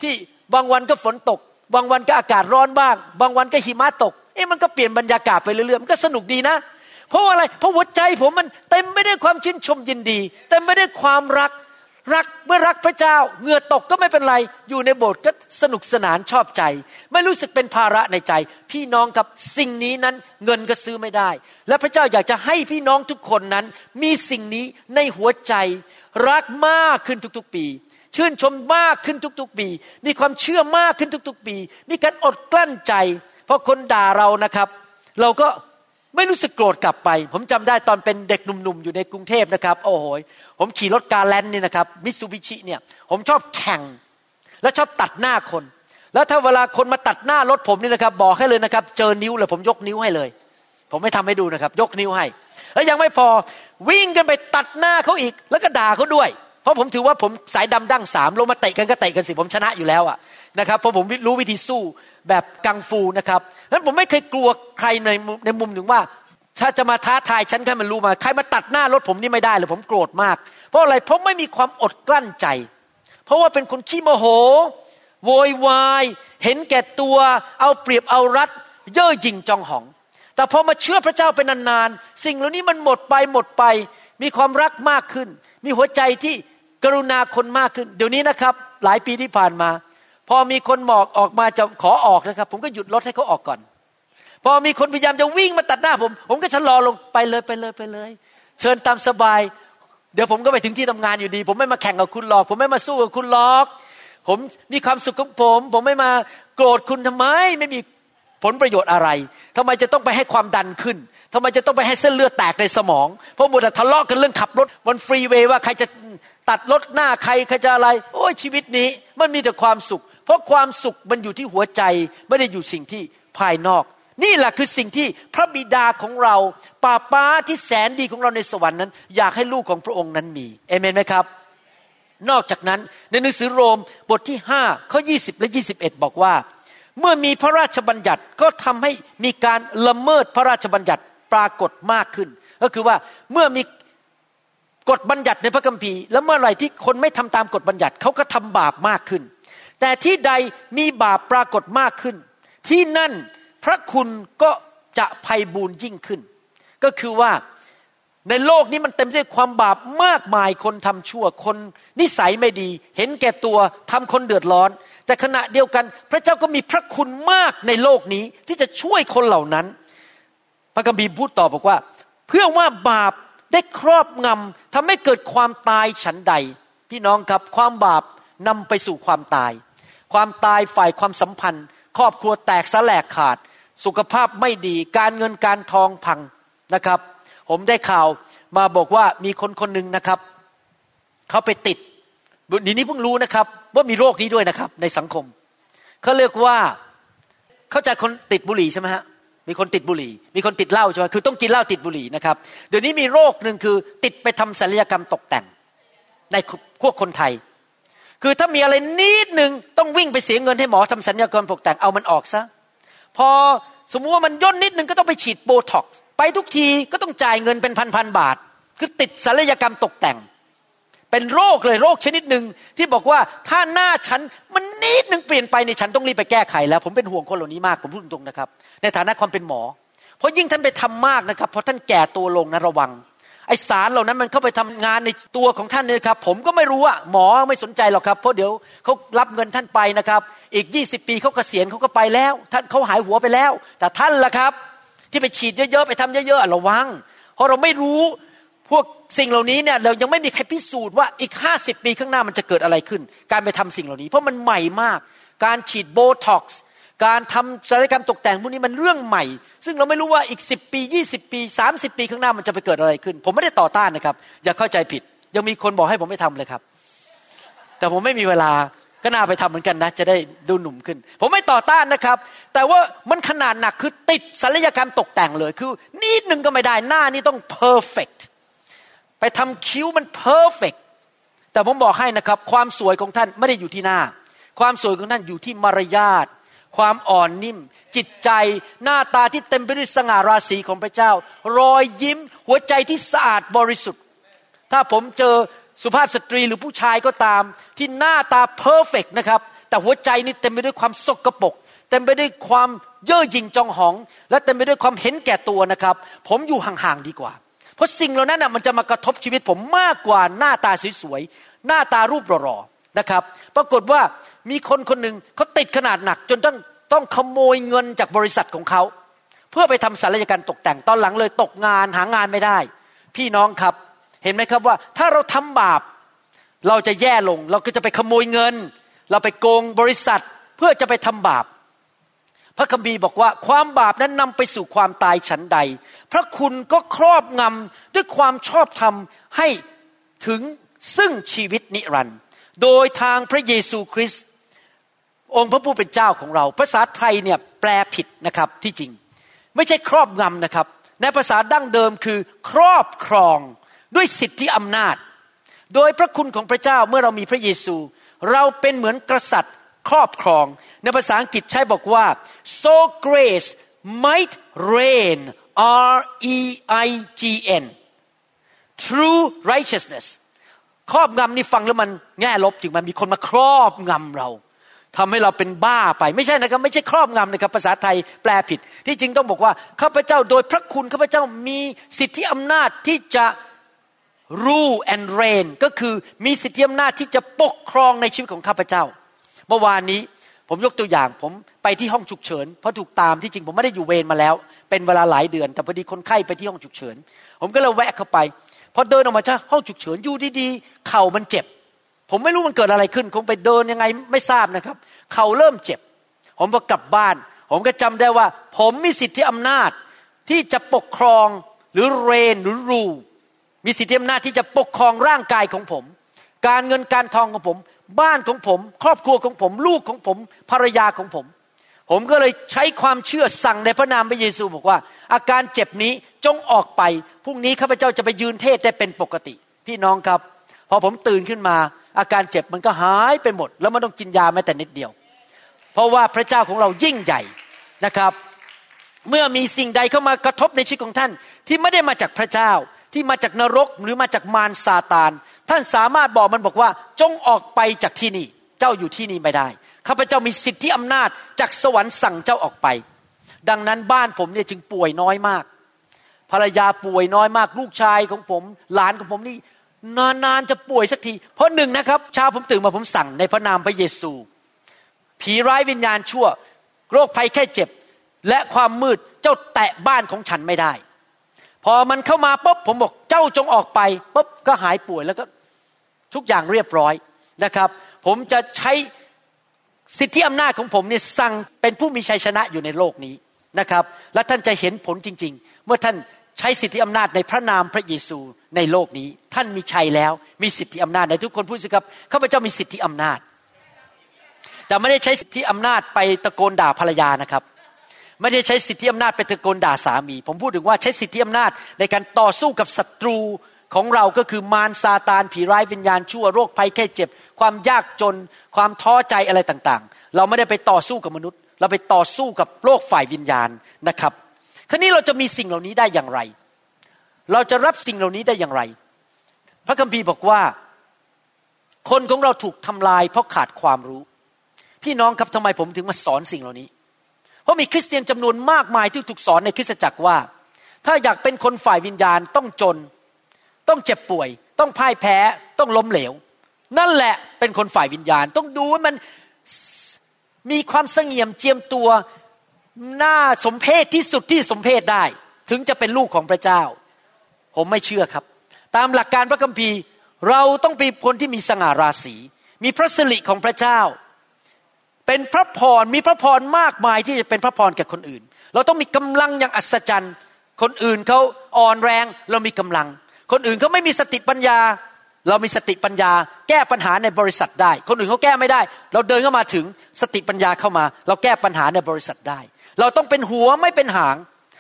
ที่บางวันก็ฝนตก บางวันก็อากาศร้อนบ้าง บางวันก็หิมะตก เอ๊ะมันก็เปลี่ยนบรรยากาศไปเรื่อยๆมันก็สนุกดีนะ เพราะอะไรเพราะหัวใจผมมันเต็มไม่ได้ความชื่นชมยินดีเต็มไม่ได้ความรัก รักเมื่อรักพระเจ้าเหงื่อตกก็ไม่เป็นไร อยู่ในโบสถ์ก็สนุกสนานชอบใจ ไม่รู้สึกเป็นภาระในใจ พี่น้องกับสิ่งนี้นั้นเงินก็ซื้อไม่ได้ และพระเจ้าอยากจะให้พี่น้องทุกคนนั้น มีสิ่งนี้ในหัวใจ รักมากขึ้นทุกๆปี ชื่นชมมากขึ้นทุกๆปี มีความเชื่อมากขึ้นทุกๆปี มีการอดกลั้นใจ เพราะคนด่าเรานะครับ เราก็ ไม่รู้สึกโกรธกลับไป ผมจำได้ตอนเป็นเด็กหนุ่มๆ อยู่ในกรุงเทพนะครับ โอ้โหผมขี่รถกาแลนนี่นะครับมิตซูบิชิเนี่ย ผมชอบแข่ง และชอบตัดหน้าคน แล้วถ้าเวลาคนมาตัดหน้ารถผมนี่นะครับ บอกให้เลยนะครับ เจอนิ้วเลยผมยกนิ้วให้เลย ผมไม่ทำให้ดูนะครับ ยกนิ้วให้ แล้วยังไม่พอวิ่งกันไปตัดหน้าเขาอีก แล้วก็ด่าเขาด้วย เพราะผมถือว่าผมสายดำดั้งสามลงมาเตะกันก็เตะกันสิผมชนะอยู่แล้วอะนะครับเพราะผมรู้วิธีสู้ แบบกังฟูนะครับนั้นผมไม่เคยกลัวใครในในมุมหนึ่งว่า ถ้าจะมาท้าทายฉันแค่มันรู้มาใครมาตัดหน้ารถผมนี่ไม่ได้เลยผมโกรธมาก เพราะอะไรเพราะไม่มีความอดกลั้นใจ เพราะว่าเป็นคนขี้โมโห โวยวายเห็นแก่ตัวเอาเปรียบเอารัด เย่อหยิ่งจองหอง แต่พอมาเชื่อพระเจ้าเป็นนานๆสิ่งเหล่านี้มันหมดไปหมดไป มีความรักมากขึ้น มีหัวใจที่กรุณาคนมากขึ้น เดี๋ยวนี้นะครับ หลายปีที่ผ่านมา พอมีคนหมอกออกมาจะขอออกนะครับ ผมก็หยุดรถให้เขาออกก่อน พอมีคนพยายามจะวิ่งมาตัดหน้าผม ผมก็ชะลอลงไปเลยไปเลยไปเลย เชิญตามสบาย เดี๋ยวผมก็ไปถึงที่ทำงานอยู่ดี ผมไม่มาแข่งกับคุณหรอก ผมไม่มาสู้กับคุณหรอก ผมมีความสุขของผม ผมไม่มาโกรธคุณทำไม ไม่มีผลประโยชน์อะไรทำไมจะต้องไปให้ความดันขึ้นทำไมจะต้องไปให้เส้นเลือดแตกในสมอง เพราะมัวแต่ทะเลาะกันเรื่องขับรถบนฟรีเวย์ว่าใครจะตัดรถหน้าใครใครจะอะไร โอ้ยชีวิตนี้มันมีแต่ความสุข ราะความสุขมันอยู่ที่หัวใจไม่ได้อยู่สิ่งที่ภายนอก นี่แหละคือสิ่งที่พระบิดาของเราป้าป้าที่แสนดีของเราในสวรรค์นั้น อยากให้ลูกของพระองค์นั้นมีเอเมนไหมครับ นอกจากนั้นในหนังสือโรมบทที่5ข้อ20 และ 21 บอกว่า เมื่อมีพระราชบัญญัติก็ทำให้มีการละเมิดพระราชบัญญัติปรากฏมากขึ้น ก็คือว่าเมื่อมีกฎบัญญัติในพระคัมภีร์ แล้วเมื่อไหร่ที่คนไม่ทำตามกฎบัญญัติเขาก็ทำบาปมากขึ้น แต่ที่ใดมีบาปปรากฏมากขึ้น ที่นั่นพระคุณก็จะภัยบูนยิ่งขึ้น ก็คือว่าในโลกนี้มันเต็มด้วยความบาปมากมายคนทำชั่วคนนิสัยไม่ดี เห็นแก่ตัวทำคนเดือดร้อน แต่ขณะเดียวกันพระเจ้าก็มีพระคุณมากในโลกนี้ที่จะช่วยคนเหล่านั้น พระคัมภีพูดต่อบอกว่า เพื่อว่าบาปได้ครอบงำทำให้เกิดความตายฉันใด พี่น้องครับความบาปนำไปสู่ความตาย ความตายฝ่ายความสัมพันธ์ ครอบครัวแตกสลายขาด สุขภาพไม่ดี การเงินการทองพังนะครับ ผมได้ข่าวมาบอกว่ามีคนคนหนึ่งนะครับเขาไปติดดีนี้เพิ่งรู้นะครับ ว่ามีโรคนี้ด้วยนะครับ ในสังคมเขาเรียกว่าเข้าใจคนติดบุหรี่ใช่ไหมฮะมีคนติดบุหรี่ มีคนติดเหล้าใช่ไหมคือต้องกินเหล้าติดบุหรี่นะครับ เดี๋ยวนี้มีโรคหนึ่งคือติดไปทำศัลยกรรมตกแต่ง ในพวกคนไทย คือถ้ามีอะไรนิดหนึ่งต้องวิ่งไปเสียเงินให้หมอทำศัลยกรรมตกแต่งเอามันออกซะ พอสมมุติว่ามันย่นนิดหนึ่งก็ต้องไปฉีดโบท็อกซ์ไปทุกทีก็ต้องจ่ายเงินเป็นพันพันบาท คือติดศัลยกรรมตกแต่ง เป็นโรคเลยโรคชนิดหนึ่งที่บอกว่าถ้าหน้าฉันมันนิดหนึ่งเปลี่ยนไปในฉันต้องรีบไปแก้ไขแล้ว ผมเป็นห่วงคนเหล่านี้มากผมพูดตรงๆนะครับ ในฐานะความเป็นหมอ เพราะยิ่งท่านไปทำมากนะครับ เพราะท่านแก่ตัวลงนะระวัง ไอสารเหล่านั้นมันเข้าไปทำงานในตัวของท่านเนี่ยครับ ผมก็ไม่รู้อะหมอไม่สนใจหรอกครับ เพราะเดี๋ยวเขารับเงินท่านไปนะครับ อีกยี่สิบปีเขากเกษียณเขาก็ไปแล้ว ท่านเขาหายหัวไปแล้ว แต่ท่านล่ะครับ ที่ไปฉีดเยอะๆไปทำเยอะๆระวัง เพราะเราไม่รู้พวกสิ่งเหล่านี้เนี่ยเรายังไม่มีใครพิสูจน์ว่าอีกห้าสิบปีข้างหน้ามันจะเกิดอะไรขึ้น การไปทำสิ่งเหล่านี้ เพราะมันใหม่มาก การฉีดโบท็อกซ์ การทำศัลยกรรมตกแต่งพวกนี้มันเรื่องใหม่ ซึ่งเราไม่รู้ว่าอีกสิบปียี่สิบปีสามสิบปีข้างหน้ามันจะไปเกิดอะไรขึ้น ผมไม่ได้ต่อต้านนะครับ อย่าเข้าใจผิด ยังมีคนบอกให้ผมไปทำเลยครับ แต่ผมไม่มีเวลาก็น่าไปทำเหมือนกันนะ จะได้ดูหนุ่มขึ้น ผมไม่ต่อต้านนะครับ แต่ว่ามันขนาดหนักคือติดศัลยกรรมตกแต่งเลยคือนิดนึงก็ไม่ได้หน้านี่ต้อง perfect ไปทำคิ้วมัน perfect แต่ผมบอกให้นะครับ ความสวยของท่านไม่ได้อยู่ที่หน้า ความสวยของท่านอยู่ที่มารยาท ความอ่อนนุ่ม จิตใจหน้าตาที่เต็มไปด้วยสง่าราศีของพระเจ้า รอยยิ้มหัวใจที่สะอาดบริสุทธิ์ ถ้าผมเจอสุภาพสตรีหรือผู้ชายก็ตาม ที่หน้าตาเพอร์เฟกนะครับ แต่หัวใจนี่เต็มไปด้วยความสกปรกเต็มไปด้วยความเย่อหยิ่งจองหอง และเต็มไปด้วยความเห็นแก่ตัวนะครับ ผมอยู่ห่างๆดีกว่า เพราะสิ่งเหล่านั้นมันจะมากระทบชีวิตผมมากกว่าหน้าตาสวยๆหน้าตารูปหล่อๆ นะครับ ปรากฏว่ามีคนคนหนึ่งเขาติดขนาดหนัก จนต้องต้องขโมยเงินจากบริษัทของเขา เพื่อไปทำศัลยกรรมตกแต่งตอนหลังเลยตกงานหางานไม่ได้ พี่น้องครับเห็นไหมครับว่าถ้าเราทำบาป เราจะแย่ลง เราก็จะไปขโมยเงิน เราไปโกงบริษัทเพื่อจะไปทำบาป พระคัมภีร์บอกว่าความบาปนั้นนำไปสู่ความตายฉันใด พระคุณก็ครอบงำด้วยความชอบธรรมให้ถึงซึ่งชีวิตนิรันดร์ โดยทางพระเยซูคริสต์องค์พระผู้เป็นเจ้าของเรา ภาษาไทยเนี่ยแปลผิดนะครับที่จริง ไม่ใช่ครอบงำนะครับ ในภาษาดั้งเดิมคือ ครอบครองด้วยสิทธิอำนาจ โดยพระคุณของพระเจ้าเมื่อเรามีพระเยซู เราเป็นเหมือนกษัตริย์ครอบครอง ในภาษาอังกฤษใช้บอกว่า so grace might reign R E I G N true righteousness ครอบงำนี่ฟังแล้วมันแง่ลบจริงมันมีคนมาครอบงำเราทำให้เราเป็นบ้าไปไม่ใช่นะครับ ไม่ใช่ครอบงำนะครับ ภาษาไทยแปลผิด ที่จริงต้องบอกว่าข้าพเจ้าโดยพระคุณข้าพเจ้ามีสิทธิอำนาจที่จะ rule and reign ก็คือมีสิทธิอำนาจที่จะปกครองในชีวิตของข้าพเจ้า เมื่อวานนี้ผมยกตัวอย่าง ผมไปที่ห้องฉุกเฉินเพราะถูกตามที่จริงผมไม่ได้อยู่เวรมาแล้ว เป็นเวลาหลายเดือน แต่พอดีคนไข้ไปที่ห้องฉุกเฉิน ผมก็เลยแวะเข้าไป พอเดินออกมาจากห้องฉุกเฉินอยู่ดีๆเข่ามันเจ็บ ผมไม่รู้มันเกิดอะไรขึ้น คงไปเดินยังไงไม่ทราบนะครับ เข่าเริ่มเจ็บ ผมพอกลับบ้าน ผมก็จำได้ว่า ผมมีสิทธิอำนาจที่จะปกครองหรือเรนหรือรูมีสิทธิอำนาจที่จะปกครองร่างกายของผม การเงินการทองของผม บ้านของผม ครอบครัวของผม ลูกของผมภรรยาของผม ผมก็เลยใช้ความเชื่อสั่งในพระนามพระเยซูบอกว่า อาการเจ็บนี้ จงออกไปพรุ่งนี้ข้าพเจ้าจะไปยืนเทศได้เป็นปกติ พี่น้องครับ พอผมตื่นขึ้นมา อาการเจ็บมันก็หายไปหมด แล้วมันต้องกินยาแม้แต่นิดเดียว เพราะว่าพระเจ้าของเรายิ่งใหญ่นะครับ เมื่อมีสิ่งใดเข้ามากระทบในชีวิตของท่าน ที่ไม่ได้มาจากพระเจ้าที่มาจากนรกหรือมาจากมารซาตาน ท่านสามารถบอกมันบอกว่าจงออกไปจากที่นี่ เจ้าอยู่ที่นี่ไม่ได้ข้าพเจ้ามีสิทธิอำนาจจากสวรรค์สั่งเจ้าออกไป ดังนั้นบ้านผมเนี่ยจึงป่วยน้อยมาก ภรรยาป่วยน้อยมากลูกชายของผม หลานของผมนี่นานๆจะป่วยสักที เพราะหนึ่งนะครับเช้าผมตื่นมาผมสั่งในพระนามพระเยซู ผีร้ายวิญญาณชั่ว โรคภัยแค่เจ็บ และความมืดเจ้าแตะบ้านของฉันไม่ได้ พอมันเข้ามาปุ๊บผมบอกเจ้าจงออกไปปุ๊บก็หายป่วยแล้วก็ทุกอย่างเรียบร้อยนะครับ ผมจะใช้สิทธิอำนาจของผมเนี่ยสั่งเป็นผู้มีชัยชนะอยู่ในโลกนี้นะครับ และท่านจะเห็นผลจริง ๆ เมื่อท่าน ใช้สิทธิอำนาจในพระนามพระเยซูในโลกนี้ ท่านมีชัยแล้ว มีสิทธิอำนาจในทุกคนพูดสิครับข้าพเจ้ามีสิทธิอำนาจ แต่ไม่ได้ใช้สิทธิอำนาจไปตะโกนด่าภรรยานะครับไม่ได้ใช้สิทธิอำนาจไปตะโกนด่าสามี ผมพูดถึงว่าใช้สิทธิอำนาจในการต่อสู้กับศัตรูของเราก็คือมารซาตานผีร้ายวิญญาณชั่วโรคภัยแค่เจ็บ ความยากจน ความท้อใจอะไรต่างๆ เราไม่ได้ไปต่อสู้กับมนุษย์ เราไปต่อสู้กับโลกฝ่ายวิญญาณนะครับ คราวนี้เราจะมีสิ่งเหล่านี้ได้อย่างไร เราจะรับสิ่งเหล่านี้ได้อย่างไร พระคัมภีร์บอกว่า คนของเราถูกทำลายเพราะขาดความรู้ พี่น้องครับทำไมผมถึงมาสอนสิ่งเหล่านี้ เพราะมีคริสเตียนจำนวนมากมายที่ถูกสอนในคริสตจักรว่า ถ้าอยากเป็นคนฝ่ายวิญญาณต้องจน ต้องเจ็บป่วย ต้องพ่ายแพ้ ต้องล้มเหลว นั่นแหละเป็นคนฝ่ายวิญญาณ ต้องดูว่ามันมีความเสงี่ยมเจียมตัว น่าสมเพศที่สุดที่สมเพศได้ ถึงจะเป็นลูกของพระเจ้า ผมไม่เชื่อครับ ตามหลักการพระคัมภีร์เราต้องเป็นคนที่มีสง่าราศี มีพระสิริของพระเจ้า เป็นพระพรมีพระพรมากมายที่จะเป็นพระพรแก่คนอื่น เราต้องมีกำลังอย่างอัศจรรย์ คนอื่นเขาอ่อนแรงเรามีกำลัง คนอื่นเขาไม่มีสติปัญญา เรามีสติปัญญา แก้ปัญหาในบริษัทได้ คนอื่นเขาแก้ไม่ได้ เราเดินเข้ามาถึงสติปัญญาเข้ามา เราแก้ปัญหาในบริษัทได้ เราต้องเป็นหัวไม่เป็นหาง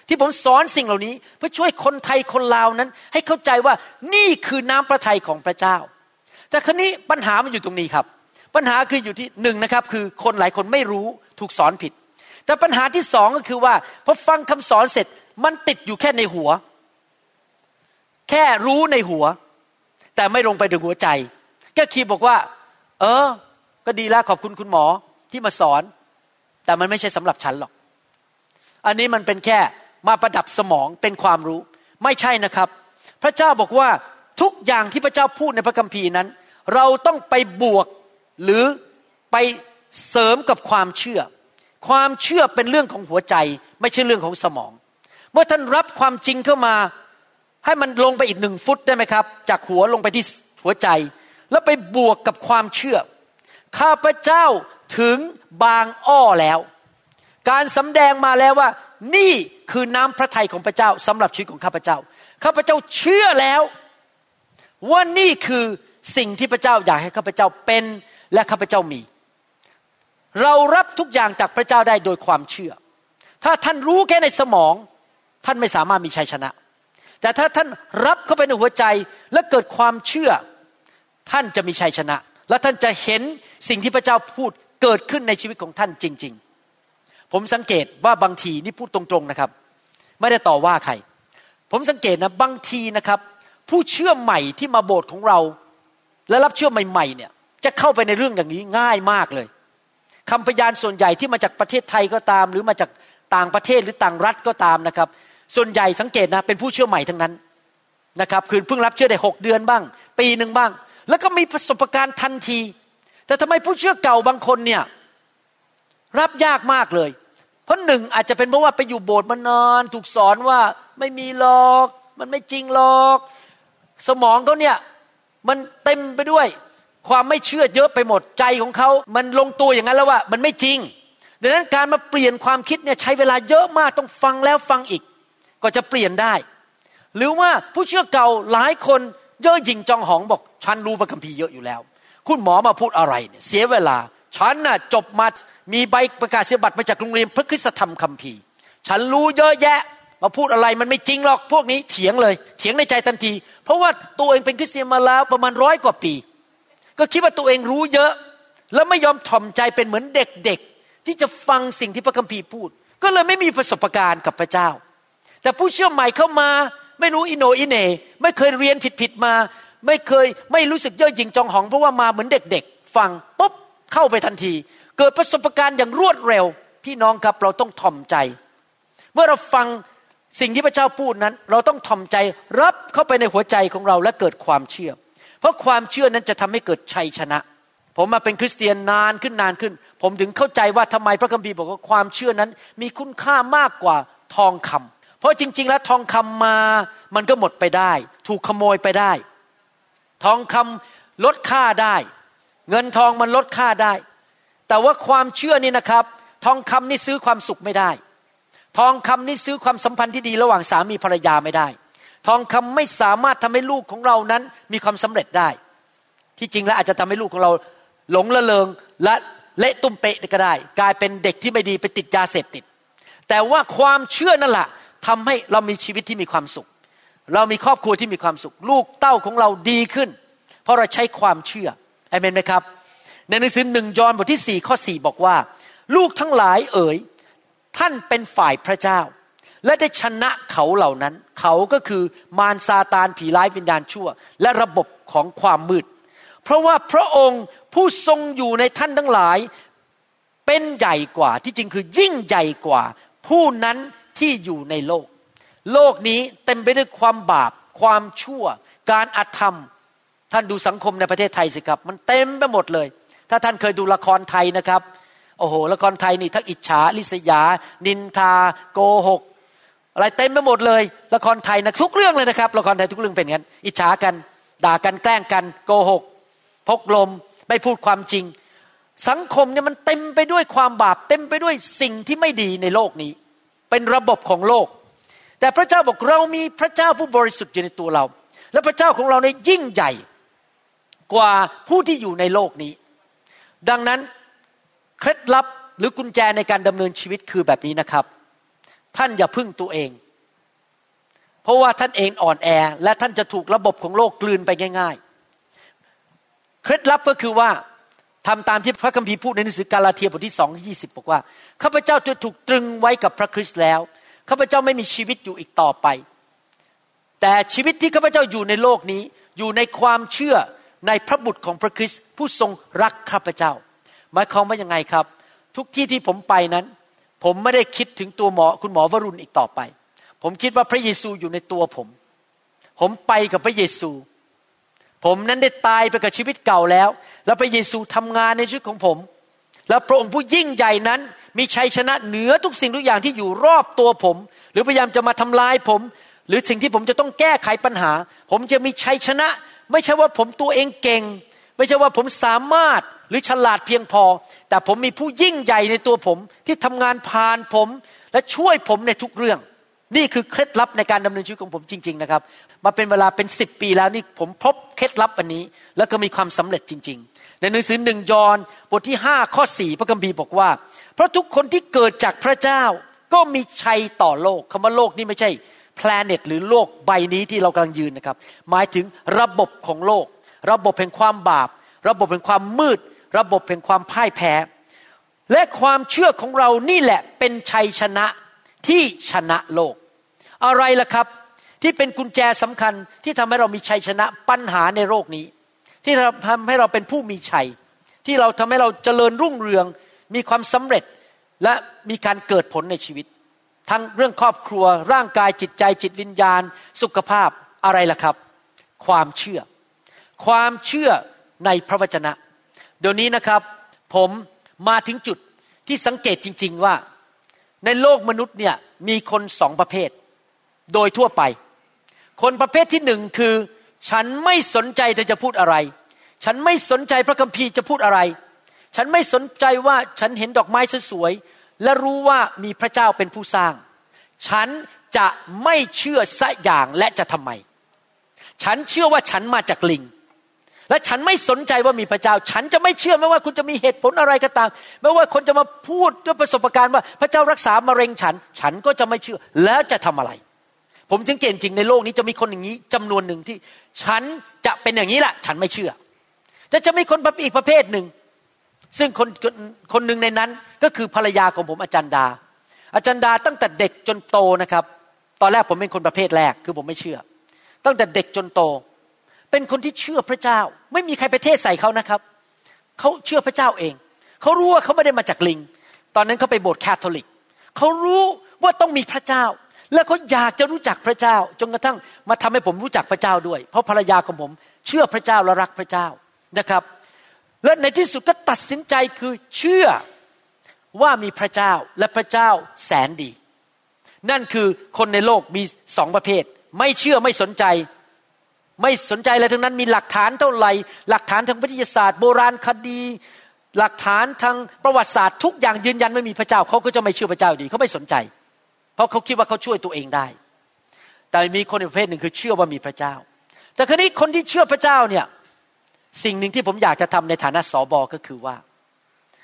ที่ผมสอนสิ่งเหล่านี้ เพื่อช่วยคนไทยคนลาวนั้น ให้เข้าใจว่านี่คือน้ำพระทัยของพระเจ้า แต่ครนี้ปัญหามันอยู่ตรงนี้ครับ ปัญหาคืออยู่ที่หนึ่งนะครับ คือคนหลายคนไม่รู้ถูกสอนผิด แต่ปัญหาที่สองก็คือว่าพอฟังคำสอนเสร็จมันติดอยู่แค่ในหัว แค่รู้ในหัว แต่ไม่ลงไปถึงหัวใจ ก็คีบอกว่า เออ ก็ดีแล้วขอบคุณคุณหมอที่มาสอน แต่มันไม่ใช่สำหรับฉันหรอก อันนี้มันเป็นแค่มาประดับสมองเป็นความรู้ ไม่ใช่นะครับ พระเจ้าบอกว่าทุกอย่างที่พระเจ้าพูดในพระคัมภีร์นั้น เราต้องไปบวกหรือไปเสริมกับความเชื่อ ความเชื่อเป็นเรื่องของหัวใจ ไม่ใช่เรื่องของสมอง เมื่อท่านรับความจริงเข้ามา ให้มันลงไปอีกหนึ่งฟุตได้ไหมครับ จากหัวลงไปที่หัวใจ แล้วไปบวกกับความเชื่อ ข้าพเจ้าถึงบางอ้อแล้ว การสำแดงมาแล้วว่า นี่คือน้ำพระทัยของพระเจ้าสำหรับชีวิตของข้าพเจ้า ข้าพเจ้าเชื่อแล้ว ว่านี่คือสิ่งที่พระเจ้าอยากให้ข้าพเจ้าเป็นและข้าพเจ้ามี เรารับทุกอย่างจากพระเจ้าได้โดยความเชื่อ ถ้าท่านรู้แค่ในสมอง ท่านไม่สามารถมีชัยชนะ แต่ถ้าท่านรับเข้าไปในหัวใจและเกิดความเชื่อ ท่านจะมีชัยชนะ และท่านจะเห็นสิ่งที่พระเจ้าพูดเกิดขึ้นในชีวิตของท่านจริง ๆ ผมสังเกตว่าบางทีนี่พูดตรงๆนะครับ ไม่ได้ต่อว่าใคร ผมสังเกตนะบางทีนะครับ ผู้เชื่อใหม่ที่มาโบสถ์ของเรา และรับเชื่อใหม่ ๆ เนี่ย จะเข้าไปในเรื่องอย่างนี้ง่ายมากเลยคำพยานส่วนใหญ่ที่มาจากประเทศไทยก็ตาม หรือมาจากต่างประเทศหรือต่างรัฐก็ตามนะครับ ส่วนใหญ่สังเกตนะเป็นผู้เชื่อใหม่ทั้งนั้นนะครับคือเพิ่งรับเชื่อได้หกเดือนบ้าง ปีหนึ่งบ้าง แล้วก็มีประสบการณ์ทันที แต่ทำไมผู้เชื่อเก่าบางคนเนี่ยรับยากมากเลย ราะหนึ่งอาจจะเป็นเพราะว่าไปอยู่โบสถ์มานานถูกสอนว่าไม่มีหรอก มันไม่จริงหรอก สมองเขาเนี่ยมันเต็มไปด้วย ความไม่เชื่อเยอะไปหมดใจของเขา มันลงตัวอย่างนั้นแล้วว่า มันไม่จริงดังนั้นการมาเปลี่ยนความคิดเนี่ยใช้เวลาเยอะมากต้องฟังแล้วฟังอีก ก็จะเปลี่ยนได้ หรือว่าผู้เชื่อเก่าหลายคนเย่อหยิ่งจองหองบอกฉันรู้พระคัมภีร์เยอะอยู่แล้ว คุณหมอมาพูดอะไรเนี่ยเสียเวลา ฉันน่ะจบมามีใบประกาศเสียบัตรมาจากโรงเรียนพระคุณธรรมคัมภีร์ ฉันรู้เยอะแยะมาพูดอะไรมันไม่จริงหรอกพวกนี้เถียงเลย เถียงในใจทันที เพราะว่าตัวเองเป็นคริสเตียนมาแล้วประมาณร้อยกว่าปี ก็คิดว่าตัวเองรู้เยอะ แล้วไม่ยอมถ่อมใจเป็นเหมือนเด็กๆ ที่จะฟังสิ่งที่พระคัมภีร์พูด ก็เลยไม่มีประสบการณ์กับพระเจ้า แต่ผู้เชื่อใหม่เข้ามา ไม่รู้อิโนอิเนไม่เคยเรียนผิดๆมา ไม่เคยไม่รู้สึกเย่อหยิ่งจองหองเพราะว่ามาเหมือนเด็กๆ ฟังปุ๊บ เข้าไปทันที เกิดประสบการณ์อย่างรวดเร็ว พี่น้องครับเราต้องถ่อมใจ เมื่อเราฟังสิ่งที่พระเจ้าพูดนั้น เราต้องถ่อมใจรับเข้าไปในหัวใจของเราและเกิดความเชื่อ เพราะความเชื่อนั้นจะทำให้เกิดชัยชนะ ผมมาเป็นคริสเตียนนานขึ้นนานขึ้น ผมถึงเข้าใจว่าทำไมพระคัมภีร์บอกว่าความเชื่อนั้น มีคุณค่ามากกว่าทองคำเพราะจริง ๆ แล้วทองคำมามันก็หมดไปได้ ถูกขโมยไปได้ ทองคำลดค่าได้ เงินทองมันลดค่าได้ แต่ว่าความเชื่อนี่นะครับ ทองคำนี่ซื้อความสุขไม่ได้ ทองคำนี่ซื้อความสัมพันธ์ที่ดีระหว่างสามีภรรยาไม่ได้ ทองคำไม่สามารถทำให้ลูกของเรานั้นมีความสำเร็จได้ ที่จริงแล้วอาจจะทำให้ลูกของเราหลงละเลงและเละตุ้มเปะก็ได้ กลายเป็นเด็กที่ไม่ดีไปติดยาเสพติด แต่ว่าความเชื่อนั่นแหละทำให้เรามีชีวิตที่มีความสุข เรามีครอบครัวที่มีความสุข ลูกเต้าของเราดีขึ้น เพราะเราใช้ความเชื่อ อเมนไหมครับ ในหนังสือหนึ่งยอห์นบทที่สี่ข้อสี่บอกว่า ลูกทั้งหลายเอ๋ย ท่านเป็นฝ่ายพระเจ้า และได้ชนะเขาเหล่านั้น เขาก็คือมารซาตานผีร้ายวิญญาณชั่ว และระบบของความมืด เพราะว่าพระองค์ผู้ทรงอยู่ในท่านทั้งหลาย เป็นใหญ่กว่าที่จริงคือยิ่งใหญ่กว่า ผู้นั้นที่อยู่ในโลก โลกนี้เต็มไปด้วยความบาป ความชั่ว การอธรรม ท่านดูสังคมในประเทศไทยสิครับ มันเต็มไปหมดเลย ถ้าท่านเคยดูละครไทยนะครับ โอ้โห ละครไทยนี่ทั้งอิจฉาลิษยา นินทา โกหก อะไรเต็มไปหมดเลย ละครไทยนะทุกเรื่องเลยนะครับ ละครไทยทุกเรื่องเป็นงั้น อิจฉากัน ด่ากันแกล้งกันโกหก พกลมไม่พูดความจริง สังคมเนี่ยมันเต็มไปด้วยความบาป เต็มไปด้วยสิ่งที่ไม่ดีในโลกนี้ เป็นระบบของโลก แต่พระเจ้าบอกเรามีพระเจ้าผู้บริสุทธิ์อยู่ในตัวเรา และพระเจ้าของเราในยิ่งใหญ่ กว่าผู้ที่อยู่ในโลกนี้ ดังนั้นเคล็ดลับหรือกุญแจในการดำเนินชีวิตคือแบบนี้นะครับ ท่านอย่าพึ่งตัวเอง เพราะว่าท่านเองอ่อนแอ และท่านจะถูกระบบของโลกกลืนไปง่าย ๆ เคล็ดลับก็คือว่าทำตามที่พระคัมภีร์พูดในหนังสือกาลาเทียบทที่สองที่ยี่สิบบอกว่าข้าพเจ้าจะถูกตรึงไว้กับพระคริสต์แล้วข้าพเจ้าไม่มีชีวิตอยู่อีกต่อไป แต่ชีวิตที่ข้าพเจ้าอยู่ในโลกนี้ อยู่ในความเชื่อ ในพระบุตรของพระคริสต์ผู้ทรงรักข้าพเจ้า หมายความว่ายังไงครับ ทุกที่ที่ผมไปนั้น ผมไม่ได้คิดถึงตัวหมอคุณหมอวรุณอีกต่อไป ผมคิดว่าพระเยซูอยู่ในตัวผม ผมไปกับพระเยซู ผมนั้นได้ตายไปกับชีวิตเก่าแล้ว แล้วพระเยซูทำงานในชีวิตของผม แล้วพระองค์ผู้ยิ่งใหญ่นั้น มีชัยชนะเหนือทุกสิ่งทุกอย่างที่อยู่รอบตัวผม หรือพยายามจะมาทำลายผม หรือสิ่งที่ผมจะต้องแก้ไขปัญหา ผมจะมีชัยชนะ ไม่ใช่ว่าผมตัวเองเก่ง ไม่ใช่ว่าผมสามารถหรือฉลาดเพียงพอ แต่ผมมีผู้ยิ่งใหญ่ในตัวผมที่ทำงานผ่านผม และช่วยผมในทุกเรื่อง นี่คือเคล็ดลับในการดำเนินชีวิตของผมจริง ๆ นะครับ มาเป็นเวลาเป็นสิบปีแล้วนี่ผมพบเคล็ดลับอันนี้ แล้วก็มีความสำเร็จจริง ๆ ในหนังสือหนึ่งยอห์นบทที่ห้าข้อสี่พระคัมภีร์บอกว่า เพราะทุกคนที่เกิดจากพระเจ้าก็มีชัยต่อโลกคำว่าโลกนี่ไม่ใช่ แพลเน็ตหรือโลกใบนี้ที่เรากำลังยืนนะครับ หมายถึงระบบของโลก ระบบแห่งความบาป ระบบแห่งความมืด ระบบแห่งความพ่ายแพ้ และความเชื่อของเรานี่แหละเป็นชัยชนะที่ชนะโลก อะไรล่ะครับ ที่เป็นกุญแจสำคัญที่ทำให้เรามีชัยชนะปัญหาในโลกนี้ ที่ทำให้เราเป็นผู้มีชัย ที่เราทำให้เราเจริญรุ่งเรือง มีความสำเร็จและมีการเกิดผลในชีวิต ทั้งเรื่องครอบครัวร่างกายจิตใจจิตวิญญาณ สุขภาพอะไรล่ะครับ ความเชื่อ ความเชื่อในพระวจนะ เดี๋ยวนี้นะครับ ผมมาถึงจุดที่สังเกตจริง ๆว่า ในโลกมนุษย์เนี่ยมีคนสองประเภท โดยทั่วไป คนประเภทที่หนึ่งคือ ฉันไม่สนใจเธอจะพูดอะไร ฉันไม่สนใจพระคัมภีร์จะพูดอะไร ฉันไม่สนใจว่าฉันเห็นดอกไม้สวย และรู้ว่ามีพระเจ้าเป็นผู้สร้าง ฉันจะไม่เชื่อสักอย่างและจะทำไม ฉันเชื่อว่าฉันมาจากลิง และฉันไม่สนใจว่ามีพระเจ้า ฉันจะไม่เชื่อไม่ว่าคุณจะมีเหตุผลอะไรก็ตาม ไม่ว่าคนจะมาพูดด้วยประสบการณ์ว่าพระเจ้ารักษามะเร็งฉัน ฉันก็จะไม่เชื่อแล้วจะทำอะไร ผมสังเกตจริงในโลกนี้จะมีคนอย่างนี้จำนวนหนึ่งที่ ฉันจะเป็นอย่างนี้แหละ ฉันไม่เชื่อแต่จะมีคนประอีกประเภทหนึ่ง ซึ่งคนคนหนึ่งในนั้นก็คือภรรยาของผมอาจารย์ดา อาจารย์ดาตั้งแต่เด็กจนโตนะครับ ตอนแรกผมเป็นคนประเภทแรกคือผมไม่เชื่อ ตั้งแต่เด็กจนโต เป็นคนที่เชื่อพระเจ้า ไม่มีใครไปเทศใส่เขานะครับเขาเชื่อพระเจ้าเองเขารู้ว่าเขาไม่ได้มาจากลิง ตอนนั้นเขาไปโบสถ์แคทอลิกเขารู้ว่าต้องมีพระเจ้า และเขาอยากจะรู้จักพระเจ้า จนกระทั่งมาทำให้ผมรู้จักพระเจ้าด้วย เพราะภรรยาของผมเชื่อพระเจ้าและรักพระเจ้านะครับ และในที่สุดก็ตัดสินใจคือเชื่อว่ามีพระเจ้าและพระเจ้าแสนดี นั่นคือคนในโลกมีสองประเภท ไม่เชื่อไม่สนใจ ไม่สนใจอะไรทั้งนั้นมีหลักฐานเท่าไหร่ หลักฐานทางวิทยาศาสตร์ โบราณคดี หลักฐานทางประวัติศาสตร์ทุกอย่างยืนยันไม่มีพระเจ้าเขาก็จะไม่เชื่อพระเจ้าดีเขาไม่สนใจ เพราะเขาคิดว่าเขาช่วยตัวเองได้ แต่มีคนประเภทหนึ่งคือเชื่อว่ามีพระเจ้า แต่ครนี้คนที่เชื่อพระเจ้าเนี่ย สิ่งหนึ่งที่ผมอยากจะทำในฐานะสอบอก็คือว่า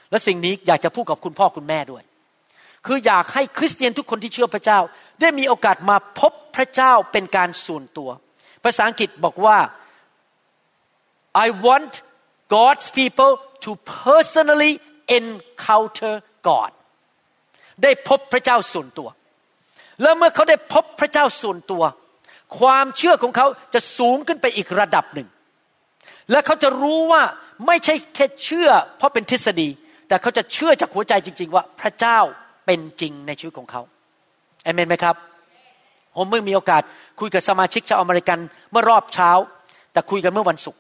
และสิ่งนี้อยากจะพูดกับคุณพ่อคุณแม่ด้วย คืออยากให้คริสเตียนทุกคนที่เชื่อพระเจ้า ได้มีโอกาสมาพบพระเจ้าเป็นการส่วนตัว ภาษาอังกฤษบอกว่า I want God's people to personally encounter God ได้พบพระเจ้าส่วนตัว แล้วเมื่อเขาได้พบพระเจ้าส่วนตัว ความเชื่อของเขาจะสูงขึ้นไปอีกระดับหนึ่ง และเขาจะรู้ว่าไม่ใช่แค่เชื่อ เพราะเป็นทฤษฎี แต่เขาจะเชื่อจากหัวใจจริง ๆ ว่าพระเจ้าเป็นจริงในชีวิตของเขาเอเมนไหมครับ ผมเพิ่งมีโอกาสคุยกับสมาชิกชาวอเมริกันเมื่อรอบเช้า แต่คุยกันเมื่อวันศุกร์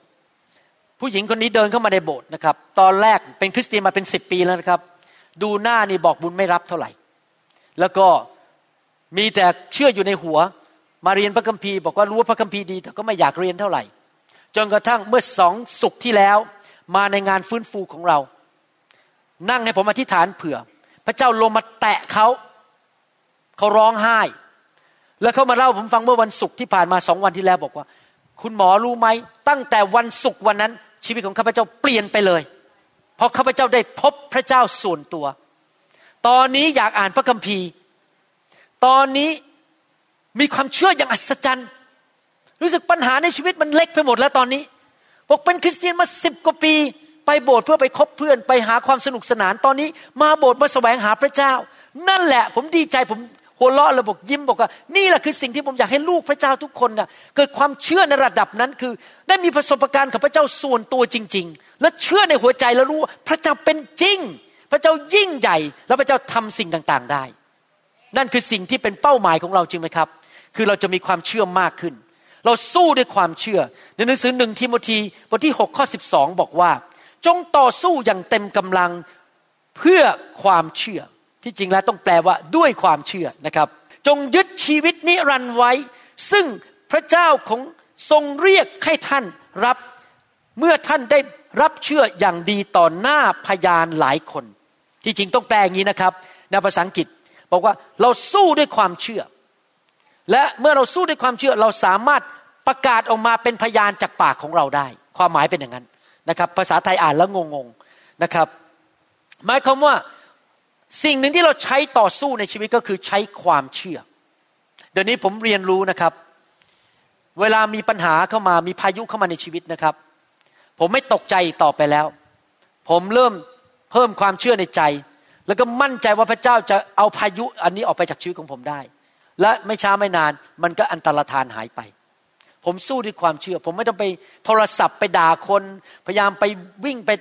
ผู้หญิงคนนี้เดินเข้ามาในโบสถ์นะครับ ตอนแรกเป็นคริสเตียนมาเป็นสิบปีแล้วนะครับ ดูหน้านี่บอกบุญไม่รับเท่าไหร่ แล้วก็มีแต่เชื่ออยู่ในหัว มาเรียนพระคัมภีร์บอกว่ารู้ว่าพระคัมภีร์ดีแต่ก็ไม่อยากเรียนเท่าไหร่ จนกระทั่งเมื่อสองศุกร์ที่แล้ว มาในงานฟื้นฟูของเรา นั่งให้ผมอธิษฐานเผื่อ พระเจ้าลงมาแตะเขา เขาร้องไห้ แล้วเขามาเล่าผมฟังเมื่อวันศุกร์ที่ผ่านมาสองวันที่แล้วบอกว่า คุณหมอรู้ไหม ตั้งแต่วันศุกร์วันนั้น ชีวิตของข้าพเจ้าเปลี่ยนไปเลย เพราะข้าพเจ้าได้พบพระเจ้าส่วนตัว ตอนนี้อยากอ่านพระคัมภีร์ ตอนนี้มีความเชื่ออย่างอัศจรรย์ รู้สึกปัญหาในชีวิตมันเล็กไปหมดแล้วตอนนี้บอกเป็นคริสเตียนมาสิบกว่าปี ไปโบสถ์เพื่อไปคบเพื่อนไปหาความสนุกสนานตอนนี้ มาโบสถ์มาแสวงหาพระเจ้า นั่นแหละ ผมดีใจผมหัวเราะระบบยิ้มบอกว่านี่แหละคือสิ่งที่ผมอยากให้ลูกพระเจ้าทุกคนนะเกิดความเชื่อในระดับนั้นคือ ได้มีประสบการณ์กับพระเจ้าส่วนตัวจริง ๆ และเชื่อในหัวใจแล้วรู้ว่าพระเจ้าเป็นจริง พระเจ้ายิ่งใหญ่ และพระเจ้าทำสิ่งต่างๆได้ นั่นคือสิ่งที่เป็นเป้าหมายของเราจริงไหมครับ คือเราจะมีความเชื่อมากขึ้น เราสู้ด้วยความเชื่อ ในหนังสือหนึ่งทิโมธีบทที่6ข้อ12 บอกว่า จงต่อสู้อย่างเต็มกำลังเพื่อความเชื่อ ที่จริงแล้วต้องแปลว่าด้วยความเชื่อนะครับ จงยึดชีวิตนิรันดร์ไว้ ซึ่งพระเจ้าของทรงเรียกให้ท่านรับเมื่อท่านได้รับเชื่ออย่างดีต่อหน้าพยานหลายคน ที่จริงต้องแปลอย่างนี้นะครับในภาษาอังกฤษบอกว่าเราสู้ด้วยความเชื่อ และเมื่อเราสู้ด้วยความเชื่อเราสามารถประกาศออกมาเป็นพยานจากปากของเราได้ ความหมายเป็นอย่างนั้นนะครับ ภาษาไทยอ่านแล้วงงๆนะครับหมายความว่าสิ่งหนึ่งที่เราใช้ต่อสู้ในชีวิตก็คือใช้ความเชื่อ เดี๋ยวนี้ผมเรียนรู้นะครับ เวลามีปัญหาเข้ามามีพายุเข้ามาในชีวิตนะครับ ผมไม่ตกใจต่อไปแล้ว ผมเริ่มเพิ่มความเชื่อในใจ แล้วก็มั่นใจว่าพระเจ้าจะเอาพายุอันนี้ออกไปจากชีวิตของผมได้ และไม่ช้าไม่นานมันก็อันตรธานหายไป ผมสู้ด้วยความเชื่อ ผมไม่ต้องไปโทรศัพท์ไปด่าคน พยายามไปวิ่งไป